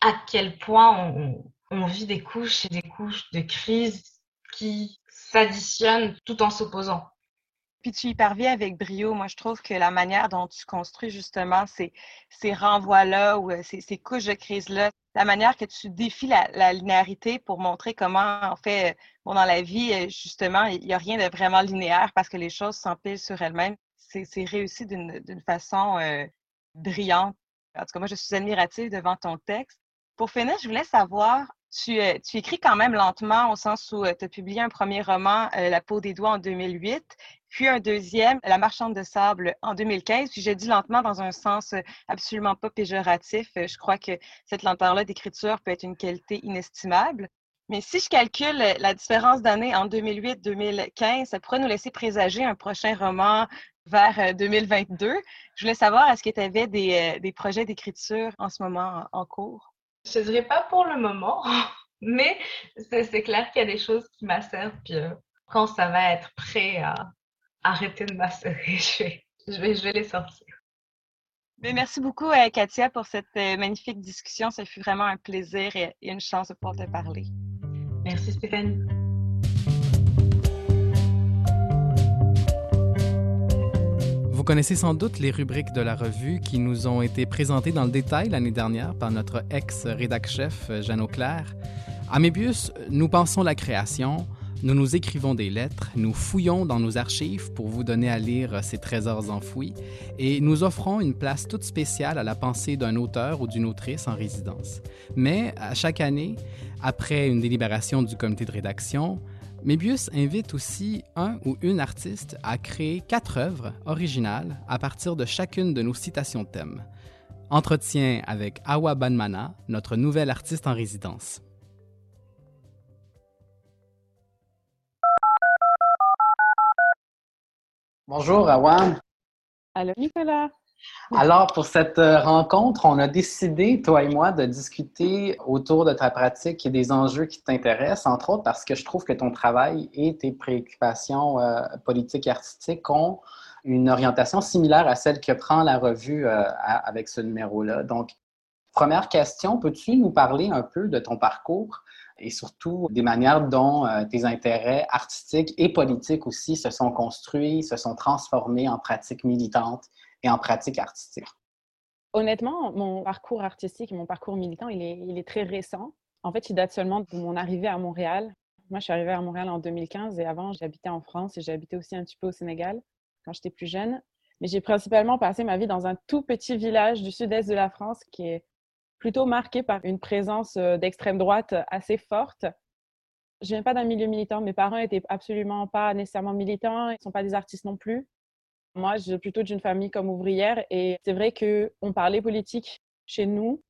à quel point on, on, vit des couches et des couches de crise qui s'additionnent tout en s'opposant. Puis tu y parviens avec brio. Moi, je trouve que la manière dont tu construis justement ces, ces renvois-là ou euh, ces, ces, couches de crise-là, la manière que tu défies la, linéarité pour montrer comment, en fait, bon, dans la vie, euh, justement, il n'y a rien de vraiment linéaire parce que les choses s'empilent sur elles-mêmes. c'est réussi d'une façon brillante. En tout cas, moi, je suis admirative devant ton texte. Pour finir, je voulais savoir, tu, tu écris quand même lentement au sens où tu as publié un premier roman, La peau des doigts, en 2008, puis un deuxième, La marchande de sable, en 2015. Puis j'ai dit lentement dans un sens absolument pas péjoratif. Je crois que cette lenteur-là d'écriture peut être une qualité inestimable. Mais si je calcule la différence d'année en 2008-2015, ça pourrait nous laisser présager un prochain roman vers 2022. Euh, je voulais savoir, est-ce que tu avais des, euh, des projets d'écriture en ce moment en, cours? Je ne dirais pas pour le moment, mais c'est clair qu'il y a des choses qui macèrent. Puis euh, quand ça va être prêt à arrêter de macérer, je vais, je vais, les sortir. Mais merci beaucoup, Katia, pour cette magnifique discussion. Ça fut vraiment un plaisir et une chance de pouvoir te parler. Merci, Stéphanie. Vous connaissez sans doute les rubriques de la revue qui nous ont été présentées dans le détail l'année dernière par notre ex-rédac-chef Jeanne Auclair. À Mébius, nous pensons la création, nous nous écrivons des lettres, nous fouillons dans nos archives pour vous donner à lire ces trésors enfouis et nous offrons une place toute spéciale à la pensée d'un auteur ou d'une autrice en résidence. Mais à chaque année, après une délibération du comité de rédaction, Mébius invite aussi un ou une artiste à créer quatre œuvres originales à partir de chacune de nos citations thèmes. Entretien avec Awa Banmana, notre nouvelle artiste en résidence. Bonjour Awa. Allô Nicolas. Alors, pour cette euh, rencontre, on a décidé, toi et moi, de discuter autour de ta pratique et des enjeux qui t'intéressent, entre autres parce que je trouve que ton travail et tes préoccupations euh, politiques et artistiques ont une orientation similaire à celle que prend la revue euh, avec ce numéro-là. Donc, première question, peux-tu nous parler un peu de ton parcours et surtout des manières dont tes intérêts artistiques et politiques aussi se sont construits, se sont transformés en pratiques militantes et en pratique artistique? Honnêtement, mon parcours artistique et mon parcours militant, il est très récent. En fait, il date seulement de mon arrivée à Montréal. Moi, je suis arrivée à Montréal en 2015 et avant, j'habitais en France et j'habitais aussi un petit peu au Sénégal quand j'étais plus jeune. Mais j'ai principalement passé ma vie dans un tout petit village du sud-est de la France qui est plutôt marqué par une présence euh, d'extrême droite assez forte. Je viens pas d'un milieu militant. Mes parents étaient absolument pas nécessairement militants. Ils ne sont pas des artistes non plus. Moi, je suis plutôt d'une famille comme ouvrière et c'est vrai qu'on parlait politique chez nous,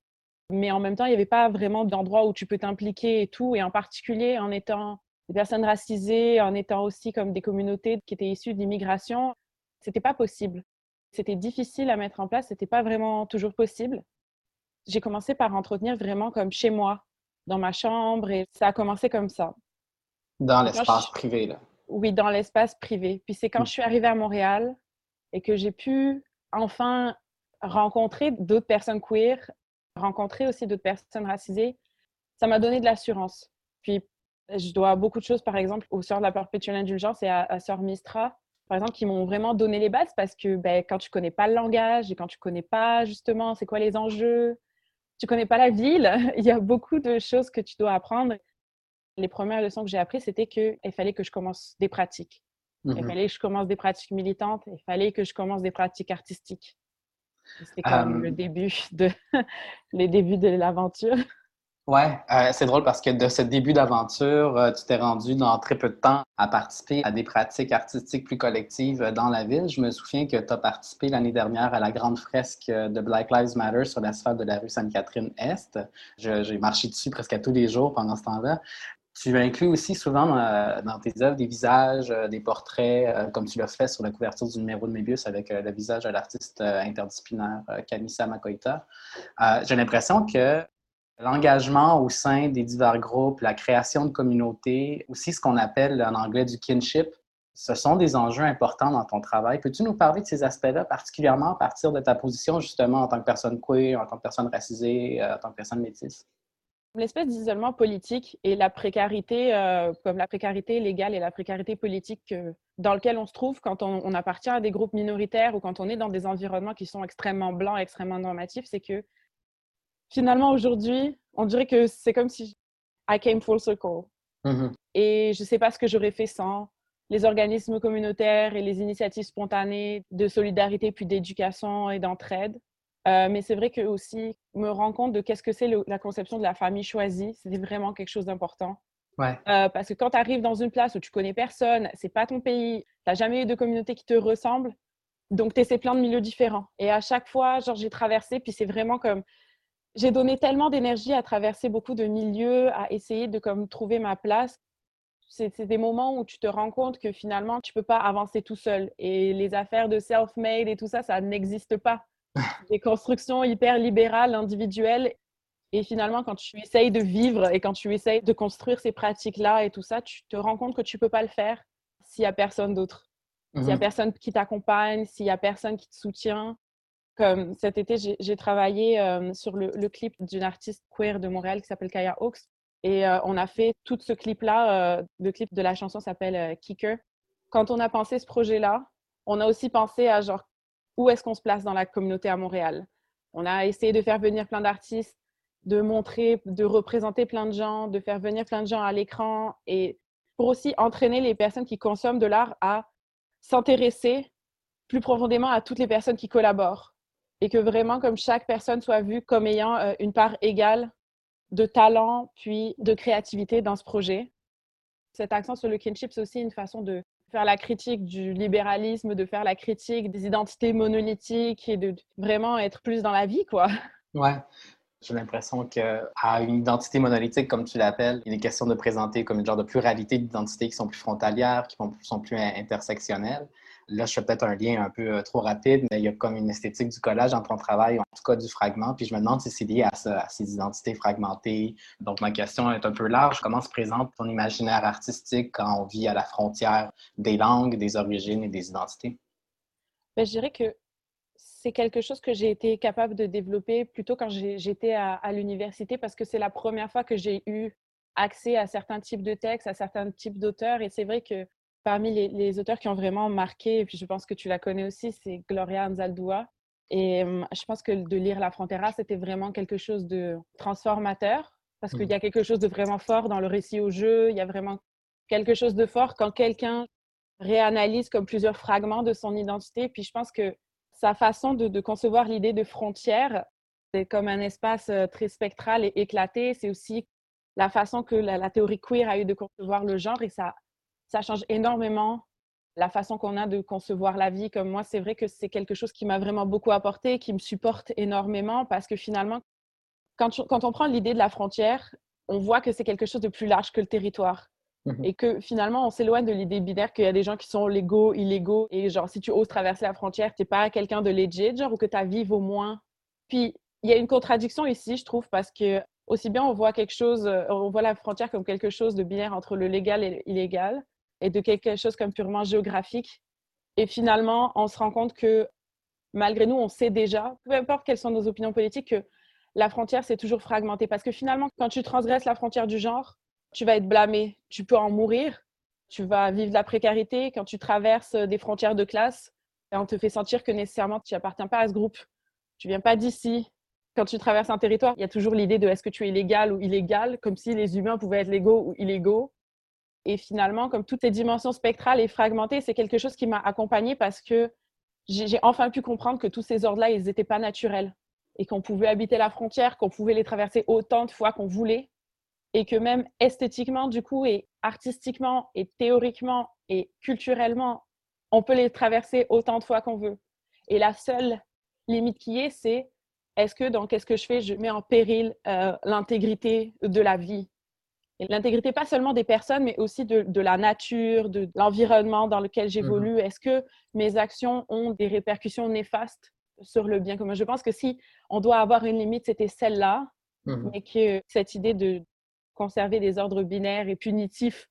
mais en même temps, il n'y avait pas vraiment d'endroit où tu peux t'impliquer et tout, et en particulier en étant des personnes racisées, en étant aussi comme des communautés qui étaient issues d'immigration, c'était pas possible. C'était difficile à mettre en place, c'était pas vraiment toujours possible. J'ai commencé par entretenir vraiment comme chez moi, dans ma chambre, et ça a commencé comme ça. Dans l'espace privé, là. Oui, dans l'espace privé. Puis c'est quand mmh. je suis arrivée à Montréal et que j'ai pu enfin rencontrer d'autres personnes queer, rencontrer aussi d'autres personnes racisées, ça m'a donné de l'assurance. Puis, je dois beaucoup de choses, par exemple, aux Sœurs de la Perpétuelle Indulgence et à, à Sœur Mistra, par exemple, qui m'ont vraiment donné les bases parce que ben, quand tu connais pas le langage et quand tu connais pas justement c'est quoi les enjeux, tu connais pas la ville, il y a beaucoup de choses que tu dois apprendre. Les premières leçons que j'ai apprises, c'était qu'il fallait que je commence des pratiques. Il mmh fallait que je commence des pratiques militantes, il fallait que je commence des pratiques artistiques. C'était comme le début de les débuts de l'aventure. Ouais, euh, c'est drôle parce que de ce début d'aventure, euh, tu t'es rendu dans très peu de temps à participer à des pratiques artistiques plus collectives dans la ville. Je me souviens que tu as participé l'année dernière à la grande fresque de Black Lives Matter sur l'asphalte de la rue Sainte-Catherine-Est. J'ai marché dessus presque à tous les jours pendant ce temps-là. Tu inclus aussi souvent euh, dans, tes œuvres des visages, euh, des portraits, euh, comme tu l'as fait sur la couverture du numéro de Mébius avec le visage de l'artiste interdisciplinaire Kamisa Makoita. J'ai l'impression que l'engagement au sein des divers groupes, la création de communautés, aussi ce qu'on appelle en anglais du kinship, ce sont des enjeux importants dans ton travail. Peux-tu nous parler de ces aspects-là, particulièrement à partir de ta position justement en tant que personne queer, en tant que personne racisée, en tant que personne métisse? L'espèce d'isolement politique et la précarité, euh, comme la précarité légale et la précarité politique euh, dans lequel on se trouve quand on, appartient à des groupes minoritaires ou quand on est dans des environnements qui sont extrêmement blancs, extrêmement normatifs, c'est que finalement aujourd'hui, on dirait que c'est comme si I came full circle. Mm-hmm. Et je ne sais pas ce que j'aurais fait sans les organismes communautaires et les initiatives spontanées de solidarité puis d'éducation et d'entraide. Euh, mais c'est vrai que aussi me rendre compte de qu'est-ce que c'est la conception de la famille choisie, c'est vraiment quelque chose d'important. Ouais. Euh, parce que quand tu arrives dans une place où tu connais personne, c'est pas ton pays, tu n'as jamais eu de communauté qui te ressemble, donc tu essaies plein de milieux différents. Et à chaque fois, genre j'ai traversé, puis c'est vraiment comme j'ai donné tellement d'énergie à traverser beaucoup de milieux, à essayer de comme trouver ma place. C'est des moments où tu te rends compte que finalement, tu peux pas avancer tout seul. Et les affaires de self-made et tout ça, ça n'existe pas. Des constructions hyper libérales, individuelles. Et finalement, quand tu essayes de vivre et quand tu essayes de construire ces pratiques-là et tout ça, tu te rends compte que tu peux pas le faire s'il y a personne d'autre. S'il y a mmh personne qui t'accompagne, s'il y a personne qui te soutient. Comme cet été, j'ai travaillé euh, sur le, clip d'une artiste queer de Montréal qui s'appelle Kaya Hawks. Et euh, on a fait tout ce clip-là. Euh, le clip de la chanson s'appelle Kicker. Quand on a pensé ce projet-là, on a aussi pensé à genre où est-ce qu'on se place dans la communauté à Montréal? On a essayé de faire venir plein d'artistes, de montrer, de représenter plein de gens, de faire venir plein de gens à l'écran et pour aussi entraîner les personnes qui consomment de l'art à s'intéresser plus profondément à toutes les personnes qui collaborent et que vraiment comme chaque personne soit vue comme ayant euh, une part égale de talent puis de créativité dans ce projet. Cet accent sur le kinship, c'est aussi une façon de faire la critique du libéralisme, de faire la critique des identités monolithiques et de vraiment être plus dans la vie, quoi. Ouais. J'ai l'impression qu'à une identité monolithique, comme tu l'appelles, il est question de présenter comme une genre de pluralité d'identités qui sont plus frontalières, qui sont plus intersectionnelles. Là, je fais peut-être un lien un peu euh, trop rapide, mais il y a comme une esthétique du collage dans ton travail, en tout cas du fragment. Puis je me demande si c'est lié à, à, ces identités fragmentées. Donc, ma question est un peu large. Comment se présente ton imaginaire artistique quand on vit à la frontière des langues, des origines et des identités? Bien, je dirais que c'est quelque chose que j'ai été capable de développer plutôt quand j'étais à l'université parce que c'est la première fois que j'ai eu accès à certains types de textes, à certains types d'auteurs. Et c'est vrai que parmi les, auteurs qui ont vraiment marqué, et puis je pense que tu la connais aussi, c'est Gloria Anzaldúa. Et hum, je pense que de lire La Frontera, c'était vraiment quelque chose de transformateur parce qu'il y a quelque chose de vraiment fort dans le récit au jeu. Il y a vraiment quelque chose de fort quand quelqu'un réanalyse comme plusieurs fragments de son identité. Puis je pense que sa façon de, concevoir l'idée de frontière, c'est comme un espace très spectral et éclaté. C'est aussi la façon que la, théorie queer a eu de concevoir le genre et ça, ça change énormément la façon qu'on a de concevoir la vie. Comme moi, c'est vrai que c'est quelque chose qui m'a vraiment beaucoup apporté, qui me supporte énormément parce que finalement, quand, quand on prend l'idée de la frontière, on voit que c'est quelque chose de plus large que le territoire. Mhm. Et que finalement, on s'éloigne de l'idée binaire qu'il y a des gens qui sont légaux, illégaux, et genre, si tu oses traverser la frontière, tu n'es pas quelqu'un de legit, genre, ou que ta vie vaut moins. Puis, il y a une contradiction ici, je trouve, parce que aussi bien on voit quelque chose, euh, on voit la frontière comme quelque chose de binaire entre le légal et l'illégal, et de quelque chose comme purement géographique. Et finalement, on se rend compte que malgré nous, on sait déjà, peu importe quelles sont nos opinions politiques, que la frontière, c'est toujours fragmenté. Parce que finalement, quand tu transgresses la frontière du genre, tu vas être blâmé, tu peux en mourir, tu vas vivre de la précarité. Quand tu traverses des frontières de classe, on te fait sentir que nécessairement tu n'appartiens pas à ce groupe, tu viens pas d'ici. Quand tu traverses un territoire, il y a toujours l'idée de est-ce que tu es légal ou illégal, comme si les humains pouvaient être légaux ou illégaux. Et finalement, comme toutes ces dimensions spectrales et fragmentées, c'est quelque chose qui m'a accompagnée parce que j'ai enfin pu comprendre que tous ces ordres-là, ils n'étaient pas naturels et qu'on pouvait habiter la frontière, qu'on pouvait les traverser autant de fois qu'on voulait et que même esthétiquement, du coup, et artistiquement, et théoriquement, et culturellement, on peut les traverser autant de fois qu'on veut. Et la seule limite qui est, c'est est-ce que dans qu'est-ce que je fais, je mets en péril euh, l'intégrité de la vie? Et l'intégrité pas seulement des personnes, mais aussi de, la nature, de, l'environnement dans lequel j'évolue. Mmh est-ce que mes actions ont des répercussions néfastes sur le bien commun? Je pense que si on doit avoir une limite, c'était celle-là, mmh mais que cette idée de conserver des ordres binaires et punitifs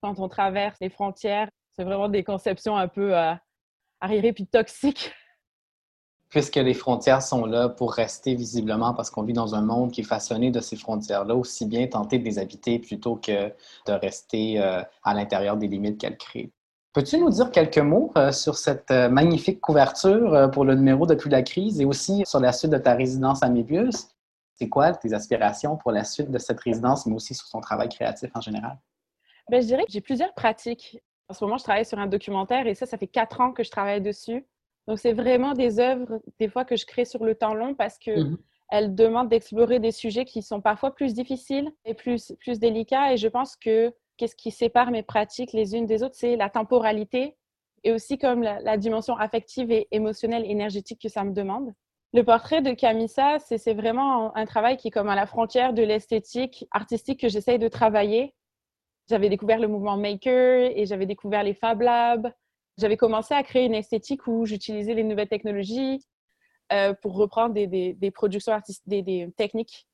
quand on traverse les frontières, c'est vraiment des conceptions un peu euh, arriérées puis toxiques. Puisque les frontières sont là pour rester visiblement parce qu'on vit dans un monde qui est façonné de ces frontières-là, aussi bien tenter de les habiter plutôt que de rester euh, à l'intérieur des limites qu'elles créent. Peux-tu nous dire quelques mots euh, sur cette euh, magnifique couverture pour le numéro Depuis la crise et aussi sur la suite de ta résidence à Mébius? C'est quoi tes aspirations pour la suite de cette résidence, mais aussi sur ton travail créatif en général? Bien, je dirais que j'ai plusieurs pratiques. En ce moment, je travaille sur un documentaire et ça, ça fait quatre ans que je travaille dessus. Donc, c'est vraiment des œuvres, des fois, que je crée sur le temps long parce que mhm. elles demandent d'explorer des sujets qui sont parfois plus difficiles et plus, plus délicats. Et je pense que qu'est-ce qui sépare mes pratiques les unes des autres, c'est la temporalité et aussi comme la, dimension affective et émotionnelle, énergétique que ça me demande. Le portrait de Camissa, c'est vraiment un travail qui est comme à la frontière de l'esthétique artistique que j'essaye de travailler. J'avais découvert le mouvement Maker et j'avais découvert les Fab Labs. J'avais commencé à créer une esthétique où j'utilisais les nouvelles technologies euh, pour reprendre des, des, productions artistiques, des, techniques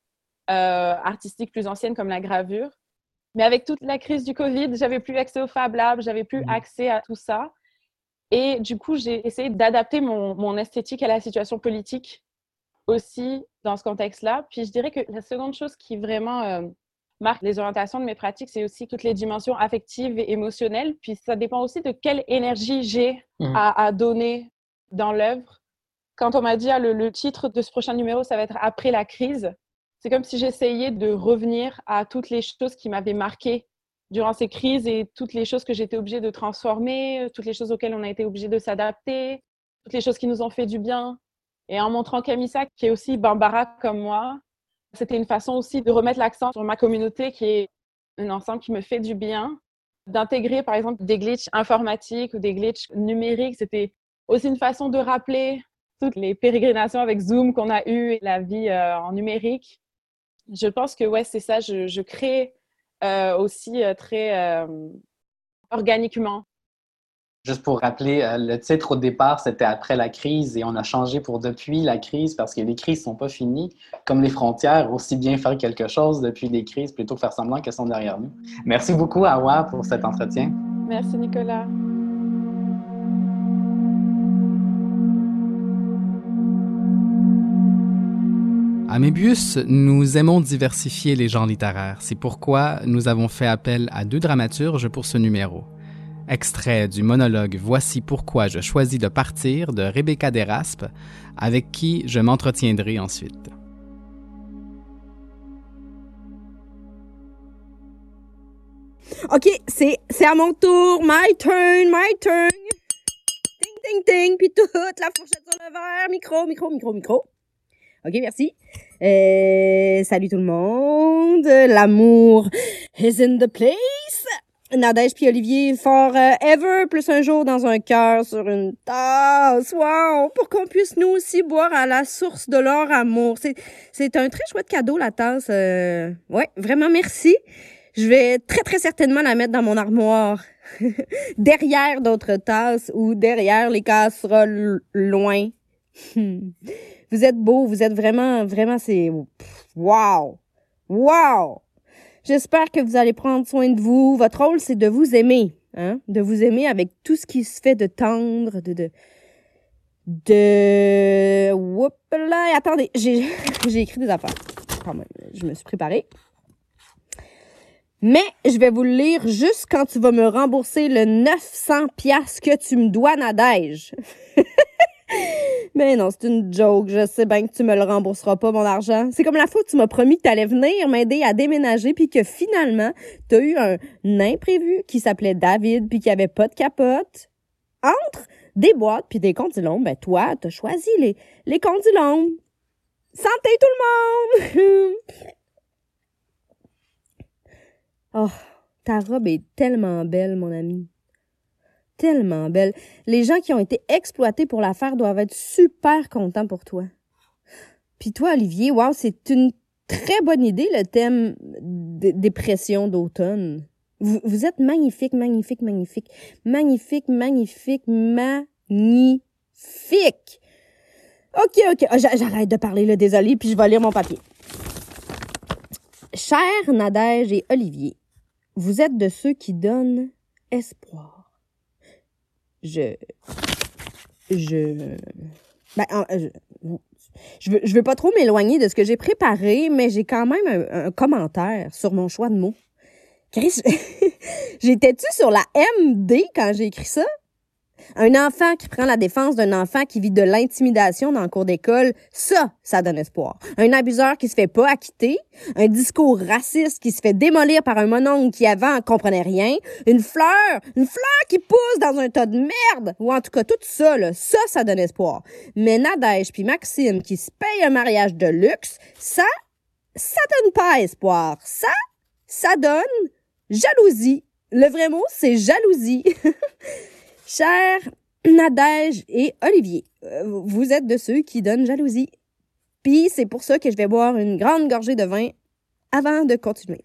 euh, artistiques plus anciennes comme la gravure. Mais avec toute la crise du Covid, j'avais plus accès au Fab Lab, j'avais plus mmh. accès à tout ça. Et du coup, j'ai essayé d'adapter mon, mon, esthétique à la situation politique aussi dans ce contexte-là. Puis je dirais que la seconde chose qui vraiment euh, marque les orientations de mes pratiques, c'est aussi toutes les dimensions affectives et émotionnelles. Puis ça dépend aussi de quelle énergie j'ai mmh. à, à, donner dans l'œuvre. Quand on m'a dit ah, le, le, titre de ce prochain numéro, ça va être Après la crise, c'est comme si j'essayais de revenir à toutes les choses qui m'avaient marqué durant ces crises et toutes les choses que j'étais obligée de transformer, toutes les choses auxquelles on a été obligé de s'adapter, toutes les choses qui nous ont fait du bien. Et en montrant Camissa, qui est aussi Bambara comme moi, c'était une façon aussi de remettre l'accent sur ma communauté qui est un ensemble qui me fait du bien. D'intégrer par exemple des glitches informatiques ou des glitches numériques, c'était aussi une façon de rappeler toutes les pérégrinations avec Zoom qu'on a eues et la vie euh, en numérique. Je pense que ouais, c'est ça. Je, crée euh, aussi euh, très organiquement. Juste pour rappeler, le titre au départ, c'était après la crise et on a changé pour depuis la crise parce que les crises ne sont pas finies. Comme les frontières, aussi bien faire quelque chose depuis les crises plutôt que faire semblant qu'elles sont derrière nous. Merci beaucoup, Awa, pour cet entretien. Merci, Nicolas. À Mébius, nous aimons diversifier les genres littéraires. C'est pourquoi nous avons fait appel à deux dramaturges pour ce numéro. Extrait du monologue Voici pourquoi je choisis de partir de Rebecca Deraspe, avec qui je m'entretiendrai ensuite. OK, c'est, à mon tour. My turn, my turn. Ting, ting, ting. Puis toute la fourchette sur le verre. Micro, micro, micro, micro. OK, merci. Euh, salut tout le monde. L'amour is in the place. Nadège puis Olivier forever plus un jour dans un cœur sur une tasse. Wow! Pour qu'on puisse nous aussi boire à la source de leur amour. C'est, c'est un très chouette cadeau, la tasse. Euh, ouais, vraiment merci. Je vais très, très certainement la mettre dans mon armoire. derrière d'autres tasses ou derrière les casseroles loin. Vous êtes beau, vous êtes vraiment, vraiment, c'est wow! Wow! J'espère que vous allez prendre soin de vous. Votre rôle, c'est de vous aimer, hein? De vous aimer avec tout ce qui se fait de tendre, de, de, de, attendez, j'ai, j'ai écrit des affaires. Quand même, je me suis préparée. Mais je vais vous le lire juste quand tu vas me rembourser le 900 pièces que tu me dois, Nadège. Mais non, c'est une joke. Je sais bien que tu me le rembourseras pas, mon argent. C'est comme la fois où tu m'as promis que tu allais venir m'aider à déménager, puis que finalement, tu as eu un imprévu qui s'appelait David, puis qui avait pas de capote. Entre des boîtes puis des condylomes, ben toi, t'as choisi les, les condylomes. Santé tout le monde! oh, ta robe est tellement belle, mon ami tellement belle. Les gens qui ont été exploités pour la faire doivent être super contents pour toi. Puis toi, Olivier, wow, c'est une très bonne idée, le thème dépression d'automne. Vous, êtes magnifique, magnifique, magnifique. Magnifique, magnifique, magnifique. OK, OK. Ah, j'arrête de parler, là, désolé, puis je vais lire mon papier. Cher Nadège et Olivier, vous êtes de ceux qui donnent espoir je. Je. Ben, je, je, veux, je veux pas trop m'éloigner de ce que j'ai préparé, mais j'ai quand même un, commentaire sur mon choix de mots. Chris, j'étais-tu sur la MD quand j'ai écrit ça? Un enfant qui prend la défense d'un enfant qui vit de l'intimidation dans le cours d'école, ça, ça donne espoir. Un abuseur qui se fait pas acquitter, un discours raciste qui se fait démolir par un mononcle qui avant comprenait rien, une fleur, une fleur qui pousse dans un tas de merde, ou en tout cas tout ça, ça, ça donne espoir. Mais Nadège puis Maxime qui se paye un mariage de luxe, ça, ça donne pas espoir. Ça, ça donne jalousie. Le vrai mot, c'est jalousie. Cher Nadège et Olivier, euh, vous êtes de ceux qui donnent jalousie. Puis c'est pour ça que je vais boire une grande gorgée de vin avant de continuer.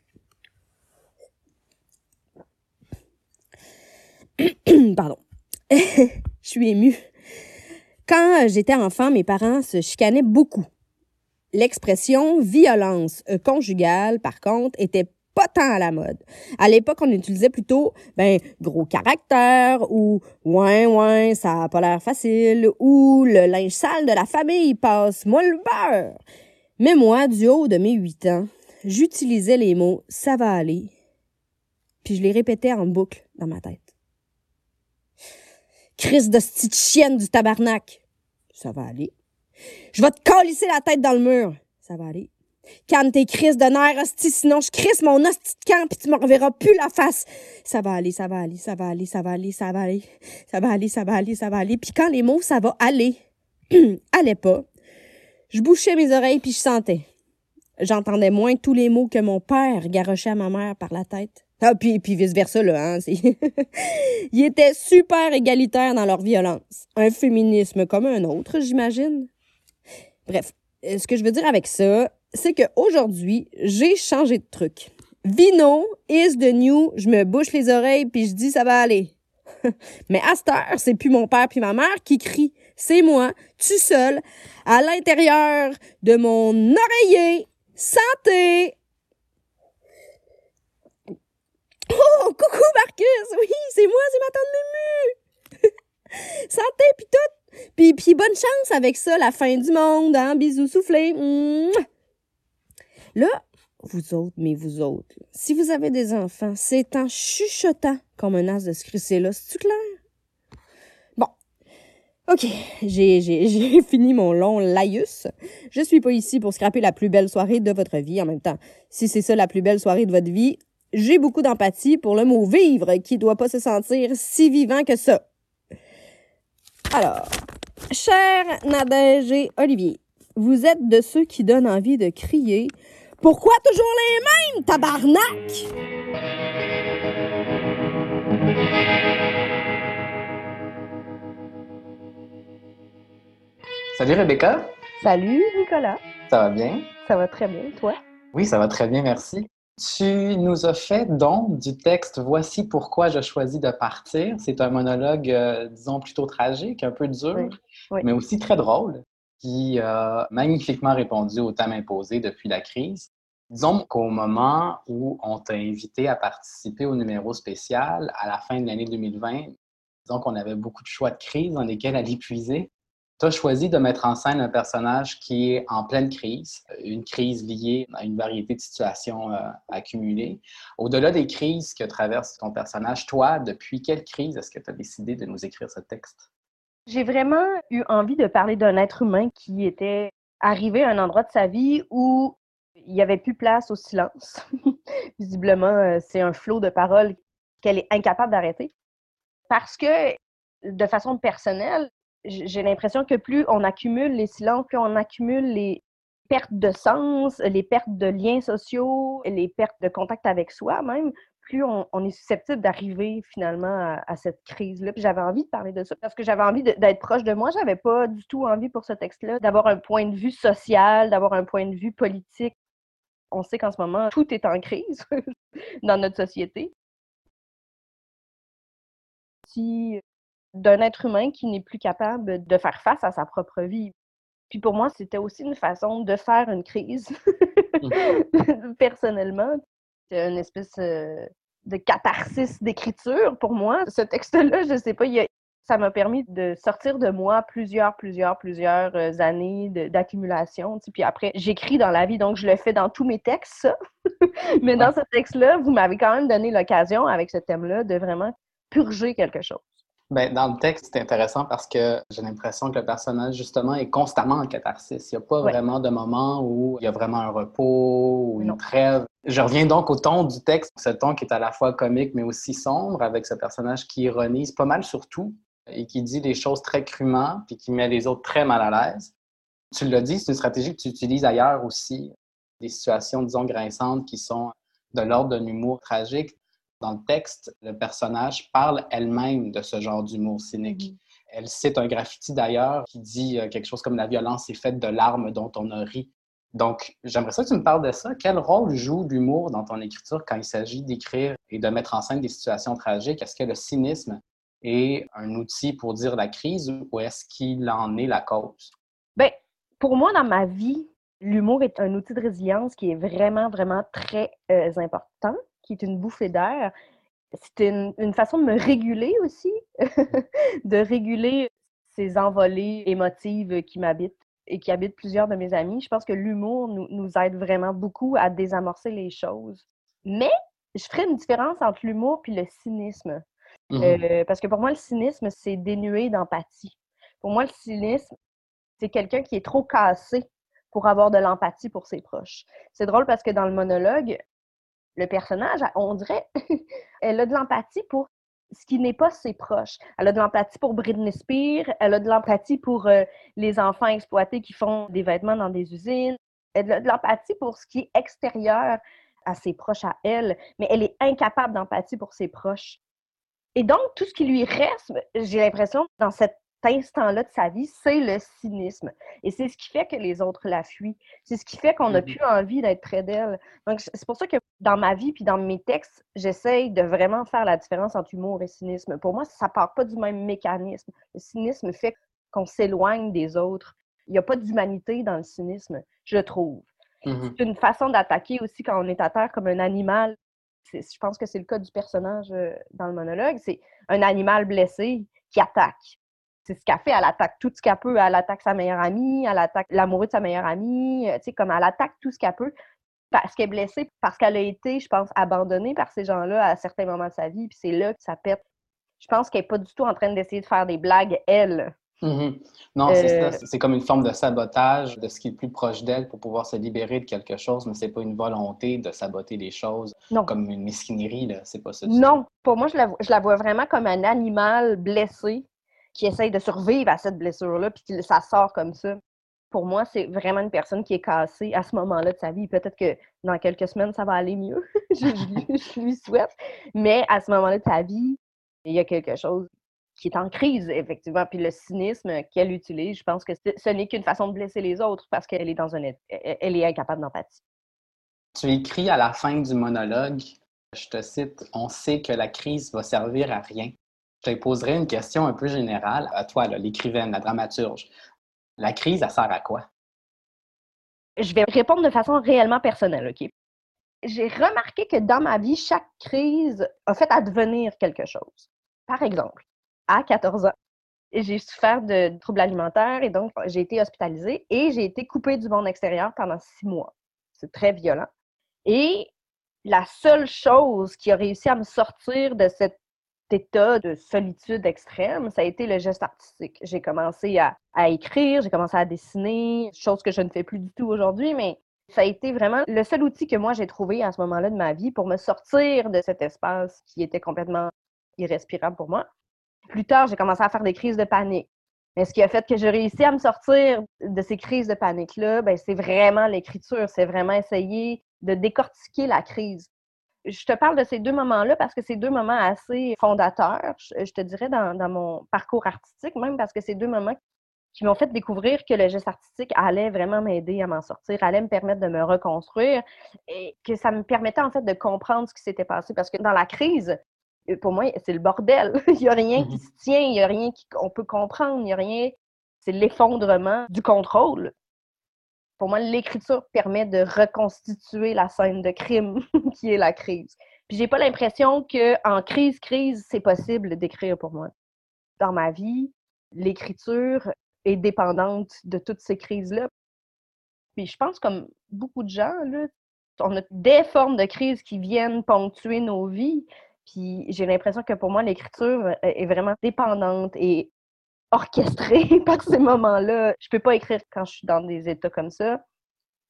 Pardon. je suis émue. Quand j'étais enfant, mes parents se chicanaient beaucoup. L'expression violence conjugale, par contre, était pas tant à la mode. À l'époque, on utilisait plutôt ben gros caractère ou ouais ouais, ça a pas l'air facile ou le linge sale de la famille passe moi le beurre. Mais moi, du haut de mes huit ans, j'utilisais les mots ça va aller. Puis je les répétais en boucle dans ma tête. Crise de petite chienne du tabarnak. Ça va aller. Je vais te calisser la tête dans le mur. Ça va aller. Calme tes crises de nerfs, hostie, sinon je crisse mon hostie de camp pis tu me reverras plus la face. Ça va aller, ça va aller, ça va aller, ça va aller, ça va aller, ça va aller, ça va aller, ça va aller. Puis quand les mots ça va aller, allaient pas, je bouchais mes oreilles puis je sentais. J'entendais moins tous les mots que mon père garochait à ma mère par la tête. Ah, puis, puis vice-versa, là, hein. Ils étaient super égalitaires dans leur violence. Un féminisme comme un autre, j'imagine. Bref, ce que je veux dire avec ça, c'est qu'aujourd'hui, j'ai changé de truc. Vino is the new, je me bouche les oreilles puis je dis ça va aller. Mais à cette heure, c'est plus mon père puis ma mère qui crient. C'est moi, tu seul, à l'intérieur de mon oreiller. Santé! Oh, coucou Marcus! Oui, c'est moi, c'est ma tante Mumu! Santé puis tout! Puis, puis bonne chance avec ça, la fin du monde, hein? Bisous soufflés! Là, vous autres, mais vous autres, si vous avez des enfants, c'est en chuchotant qu'on menace de se crisser là. C'est-tu clair? Bon. OK, j'ai fini mon long laïus. Je suis pas ici pour scraper la plus belle soirée de votre vie. En même temps, si c'est ça la plus belle soirée de votre vie, j'ai beaucoup d'empathie pour le mot vivre qui doit pas se sentir si vivant que ça. Alors, cher Nadège et Olivier, vous êtes de ceux qui donnent envie de crier pourquoi toujours les mêmes, tabarnak? Salut Rebecca. Salut Nicolas. Ça va bien? Ça va très bien, toi? Oui, ça va très bien, merci. Tu nous as fait donc du texte Voici pourquoi je choisis de partir. C'est un monologue, euh, disons, plutôt tragique, un peu dur, mais aussi très drôle qui a magnifiquement répondu au thème imposé depuis la crise. Disons qu'au moment où on t'a invité à participer au numéro spécial, à la fin de l'année 2020, disons qu'on avait beaucoup de choix de crise dans lesquels aller puiser. Tu as choisi de mettre en scène un personnage qui est en pleine crise, une crise liée à une variété de situations euh, accumulées. Au-delà des crises que traverse ton personnage, toi, depuis quelle crise est-ce que tu as décidé de nous écrire ce texte? J'ai vraiment eu envie de parler d'un être humain qui était arrivé à un endroit de sa vie où il n'y avait plus place au silence. Visiblement, euh, c'est un flot de paroles qu'elle est incapable d'arrêter. Parce que, de façon personnelle, j'ai l'impression que plus on accumule les silences, plus on accumule les pertes de sens, les pertes de liens sociaux, les pertes de contact avec soi même, plus on, est susceptible d'arriver finalement à, cette crise-là. Puis j'avais envie de parler de ça parce que j'avais envie d'être proche de moi. J'avais pas du tout envie pour ce texte-là d'avoir un point de vue social, d'avoir un point de vue politique. On sait qu'en ce moment, tout est en crise dans notre société. Si d'un être humain qui n'est plus capable de faire face à sa propre vie. Puis pour moi, c'était aussi une façon de faire une crise, mmh. personnellement. C'est une espèce euh, de catharsis d'écriture pour moi. Ce texte-là, je sais pas, ça m'a permis de sortir de moi plusieurs, plusieurs, plusieurs euh, années d'accumulation. Puis après, j'écris dans la vie, donc je le fais dans tous mes textes, ça. Mais dans ce texte-là, vous m'avez quand même donné l'occasion, avec ce thème-là, de vraiment purger quelque chose. Ben, dans le texte, c'est intéressant parce que j'ai l'impression que le personnage, justement, est constamment en catharsis. Il n'y a pas vraiment de moment où il y a vraiment un repos ou une trêve. Je reviens donc au ton du texte, ce ton qui est à la fois comique mais aussi sombre, avec ce personnage qui ironise pas mal sur tout et qui dit des choses très crûment puis qui met les autres très mal à l'aise. Tu l'as dit, c'est une stratégie que tu utilises ailleurs aussi. Des situations, disons, grinçantes qui sont de l'ordre d'un humour tragique dans le texte, le personnage parle elle-même de ce genre d'humour cynique. Mhm. Elle cite un graffiti d'ailleurs qui dit euh, quelque chose comme la violence est faite de larmes dont on a ri. Donc, j'aimerais ça que tu me parles de ça. Quel rôle joue l'humour dans ton écriture quand il s'agit d'écrire et de mettre en scène des situations tragiques? Est-ce que le cynisme est un outil pour dire la crise ou est-ce qu'il en est la cause? Bien, pour moi, dans ma vie, l'humour est un outil de résilience qui est vraiment, vraiment très euh, important qui est une bouffée d'air. C'est une, façon de me réguler aussi, de réguler ces envolées émotives qui m'habitent et qui habitent plusieurs de mes amis. Je pense que l'humour nous, aide vraiment beaucoup à désamorcer les choses. Mais je ferai une différence entre l'humour et le cynisme. Mmh euh, parce que pour moi, le cynisme, c'est dénué d'empathie. Pour moi, le cynisme, c'est quelqu'un qui est trop cassé pour avoir de l'empathie pour ses proches. C'est drôle parce que dans le monologue, le personnage, on dirait, elle a de l'empathie pour ce qui n'est pas ses proches. Elle a de l'empathie pour Britney Spears, elle a de l'empathie pour euh, les enfants exploités qui font des vêtements dans des usines, elle a de l'empathie pour ce qui est extérieur à ses proches, à elle, mais elle est incapable d'empathie pour ses proches. Et donc, tout ce qui lui reste, j'ai l'impression, dans cette instant-là de sa vie, c'est le cynisme. Et c'est ce qui fait que les autres la fuient. C'est ce qui fait qu'on n'a mmh plus envie d'être près d'elle. Donc, c'est pour ça que dans ma vie puis dans mes textes, j'essaye de vraiment faire la différence entre humour et cynisme. Pour moi, ça part pas du même mécanisme. Le cynisme fait qu'on s'éloigne des autres. Il n'y a pas d'humanité dans le cynisme, je trouve. Mmh c'est une façon d'attaquer aussi quand on est à terre comme un animal. Je pense que c'est le cas du personnage euh, dans le monologue. C'est un animal blessé qui attaque c'est ce qu'elle fait. Elle attaque tout ce qu'elle peut. Elle attaque sa meilleure amie, elle attaque l'amoureux de sa meilleure amie. Euh, tu sais, comme elle attaque tout ce qu'elle peut parce qu'elle est blessée, parce qu'elle a été, je pense, abandonnée par ces gens-là à certains moments de sa vie. Puis c'est là que ça pète. Je pense qu'elle n'est pas du tout en train d'essayer de faire des blagues, elle. Mm-hmm. Non, c'est ça. Euh, c'est comme une forme de sabotage de ce qui est le plus proche d'elle pour pouvoir se libérer de quelque chose, mais c'est pas une volonté de saboter les choses comme une mesquinerie. C'est pas ça. Non, pour moi, je la, je la vois vraiment comme un animal blessé qui essaye de survivre à cette blessure-là, puis ça sort comme ça. Pour moi, c'est vraiment une personne qui est cassée à ce moment-là de sa vie. Peut-être que dans quelques semaines, ça va aller mieux. je, lui souhaite. Mais à ce moment-là de sa vie, il y a quelque chose qui est en crise, effectivement. Puis le cynisme qu'elle utilise, je pense que ce n'est qu'une façon de blesser les autres parce qu'elle est dans un elle est incapable d'empathie. Tu écris à la fin du monologue, je te cite, On sait que la crise va servir à rien. Te poserai une question un peu générale à toi, l'écrivaine, la dramaturge. La crise, elle sert à quoi? Je vais répondre de façon réellement personnelle, OK? J'ai remarqué que dans ma vie, chaque crise a fait advenir quelque chose. Par exemple, à 14 ans, j'ai souffert de troubles alimentaires et donc j'ai été hospitalisée et j'ai été coupée du monde extérieur pendant six mois. C'est très violent. Et la seule chose qui a réussi à me sortir de cette état de solitude extrême, ça a été le geste artistique. J'ai commencé à, écrire, j'ai commencé à dessiner, chose que je ne fais plus du tout aujourd'hui, mais ça a été vraiment le seul outil que moi j'ai trouvé à ce moment-là de ma vie pour me sortir de cet espace qui était complètement irrespirable pour moi. Plus tard, j'ai commencé à faire des crises de panique. Mais ce qui a fait que j'ai réussi à me sortir de ces crises de panique-là, ben, c'est vraiment l'écriture. C'est vraiment essayer de décortiquer la crise je te parle de ces deux moments-là parce que c'est deux moments assez fondateurs, je, te dirais, dans, mon parcours artistique, même parce que c'est deux moments qui m'ont fait découvrir que le geste artistique allait vraiment m'aider à m'en sortir, allait me permettre de me reconstruire et que ça me permettait en fait de comprendre ce qui s'était passé. Parce que dans la crise, pour moi, c'est le bordel. il n'y a rien qui mmh se tient, il n'y a rien qu'on peut comprendre, il n'y a rien. C'est l'effondrement du contrôle pour moi, l'écriture permet de reconstituer la scène de crime qui est la crise. Puis j'ai pas l'impression qu'en crise, crise, c'est possible d'écrire pour moi. Dans ma vie, l'écriture est dépendante de toutes ces crises-là. Puis je pense comme beaucoup de gens, là, on a des formes de crise qui viennent ponctuer nos vies. Puis j'ai l'impression que pour moi, l'écriture est vraiment dépendante et orchestrée par ces moments-là. Je peux pas écrire quand je suis dans des états comme ça.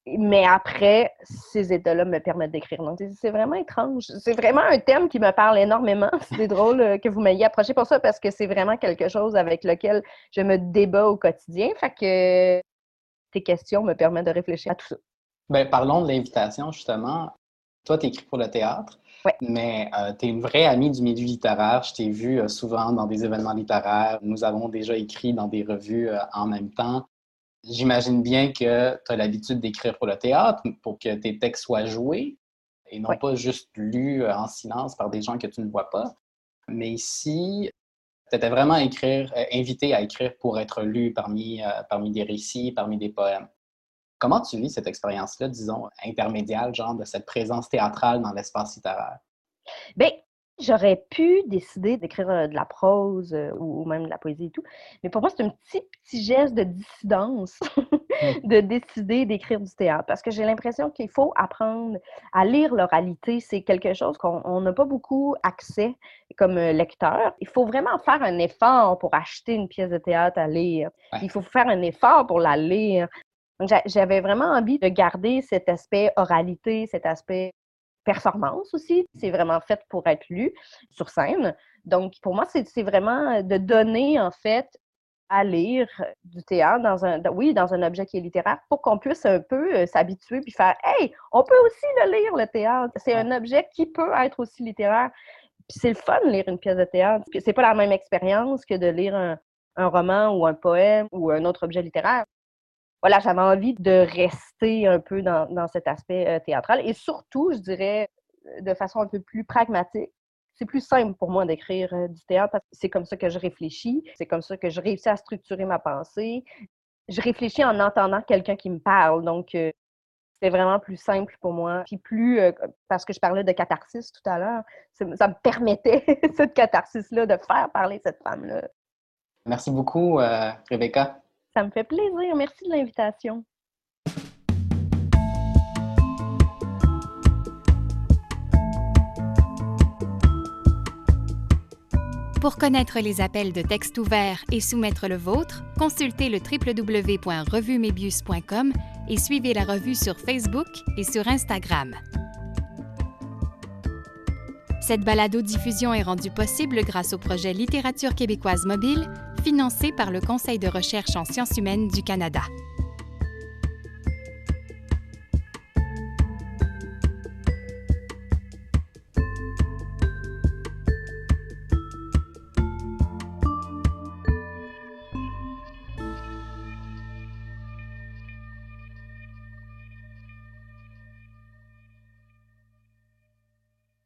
Mais après, ces états-là me permettent d'écrire. Donc, c'est vraiment étrange. C'est vraiment un thème qui me parle énormément. C'est drôle euh, que vous m'ayez approché pour ça parce que c'est vraiment quelque chose avec lequel je me débat au quotidien. Fait que tes questions me permettent de réfléchir à tout ça. Bien, parlons de l'invitation, justement. Toi, tu écris pour le théâtre, mais euh, tu es une vraie amie du milieu littéraire. Je t'ai vu euh, souvent dans des événements littéraires. Nous avons déjà écrit dans des revues en même temps. J'imagine bien que tu as l'habitude d'écrire pour le théâtre, pour que tes textes soient joués et non pas juste lus euh, en silence par des gens que tu ne vois pas. Mais ici, tu étais vraiment écrire, euh, invité à écrire pour être lu parmi, euh, parmi des récits, parmi des poèmes. Comment tu vis cette expérience-là, disons, intermédiaire, genre de cette présence théâtrale dans l'espace littéraire? Bien, J'aurais pu décider d'écrire de la prose ou même de la poésie et tout, mais pour moi, c'est un petit, petit geste de dissidence mmh. de décider d'écrire du théâtre parce que j'ai l'impression qu'il faut apprendre à lire l'oralité. C'est quelque chose qu'on n'a pas beaucoup accès comme lecteur. Il faut vraiment faire un effort pour acheter une pièce de théâtre à lire. Il faut faire un effort pour la lire. J'avais vraiment envie de garder cet aspect oralité, cet aspect performance aussi. C'est vraiment fait pour être lu sur scène. Donc, pour moi, c'est vraiment de donner, en fait, à lire du théâtre dans un, oui, dans un objet qui est littéraire pour qu'on puisse un peu euh, s'habituer puis faire Hey, on peut aussi le lire, le théâtre. C'est un objet qui peut être aussi littéraire. Puis c'est le fun de lire une pièce de théâtre. C'est pas la même expérience que de lire un, un roman ou un poème ou un autre objet littéraire voilà, j'avais envie de rester un peu dans, cet aspect euh, théâtral et surtout, je dirais, de façon un peu plus pragmatique. C'est plus simple pour moi d'écrire euh, du théâtre parce que c'est comme ça que je réfléchis, c'est comme ça que je réussis à structurer ma pensée. Je réfléchis en entendant quelqu'un qui me parle, donc euh, c'est vraiment plus simple pour moi. Puis plus, parce que je parlais de catharsis tout à l'heure, ça me permettait, cette catharsis-là, de faire parler cette femme-là. Merci beaucoup, Rebecca. Ça me fait plaisir. Merci de l'invitation. Pour connaître les appels de texte ouvert et soumettre le vôtre, consultez le www.revumebius.com et suivez la revue sur Facebook et sur Instagram. Cette balado-diffusion est rendue possible grâce au projet Littérature québécoise mobile financé par le Conseil de recherche en sciences humaines du Canada.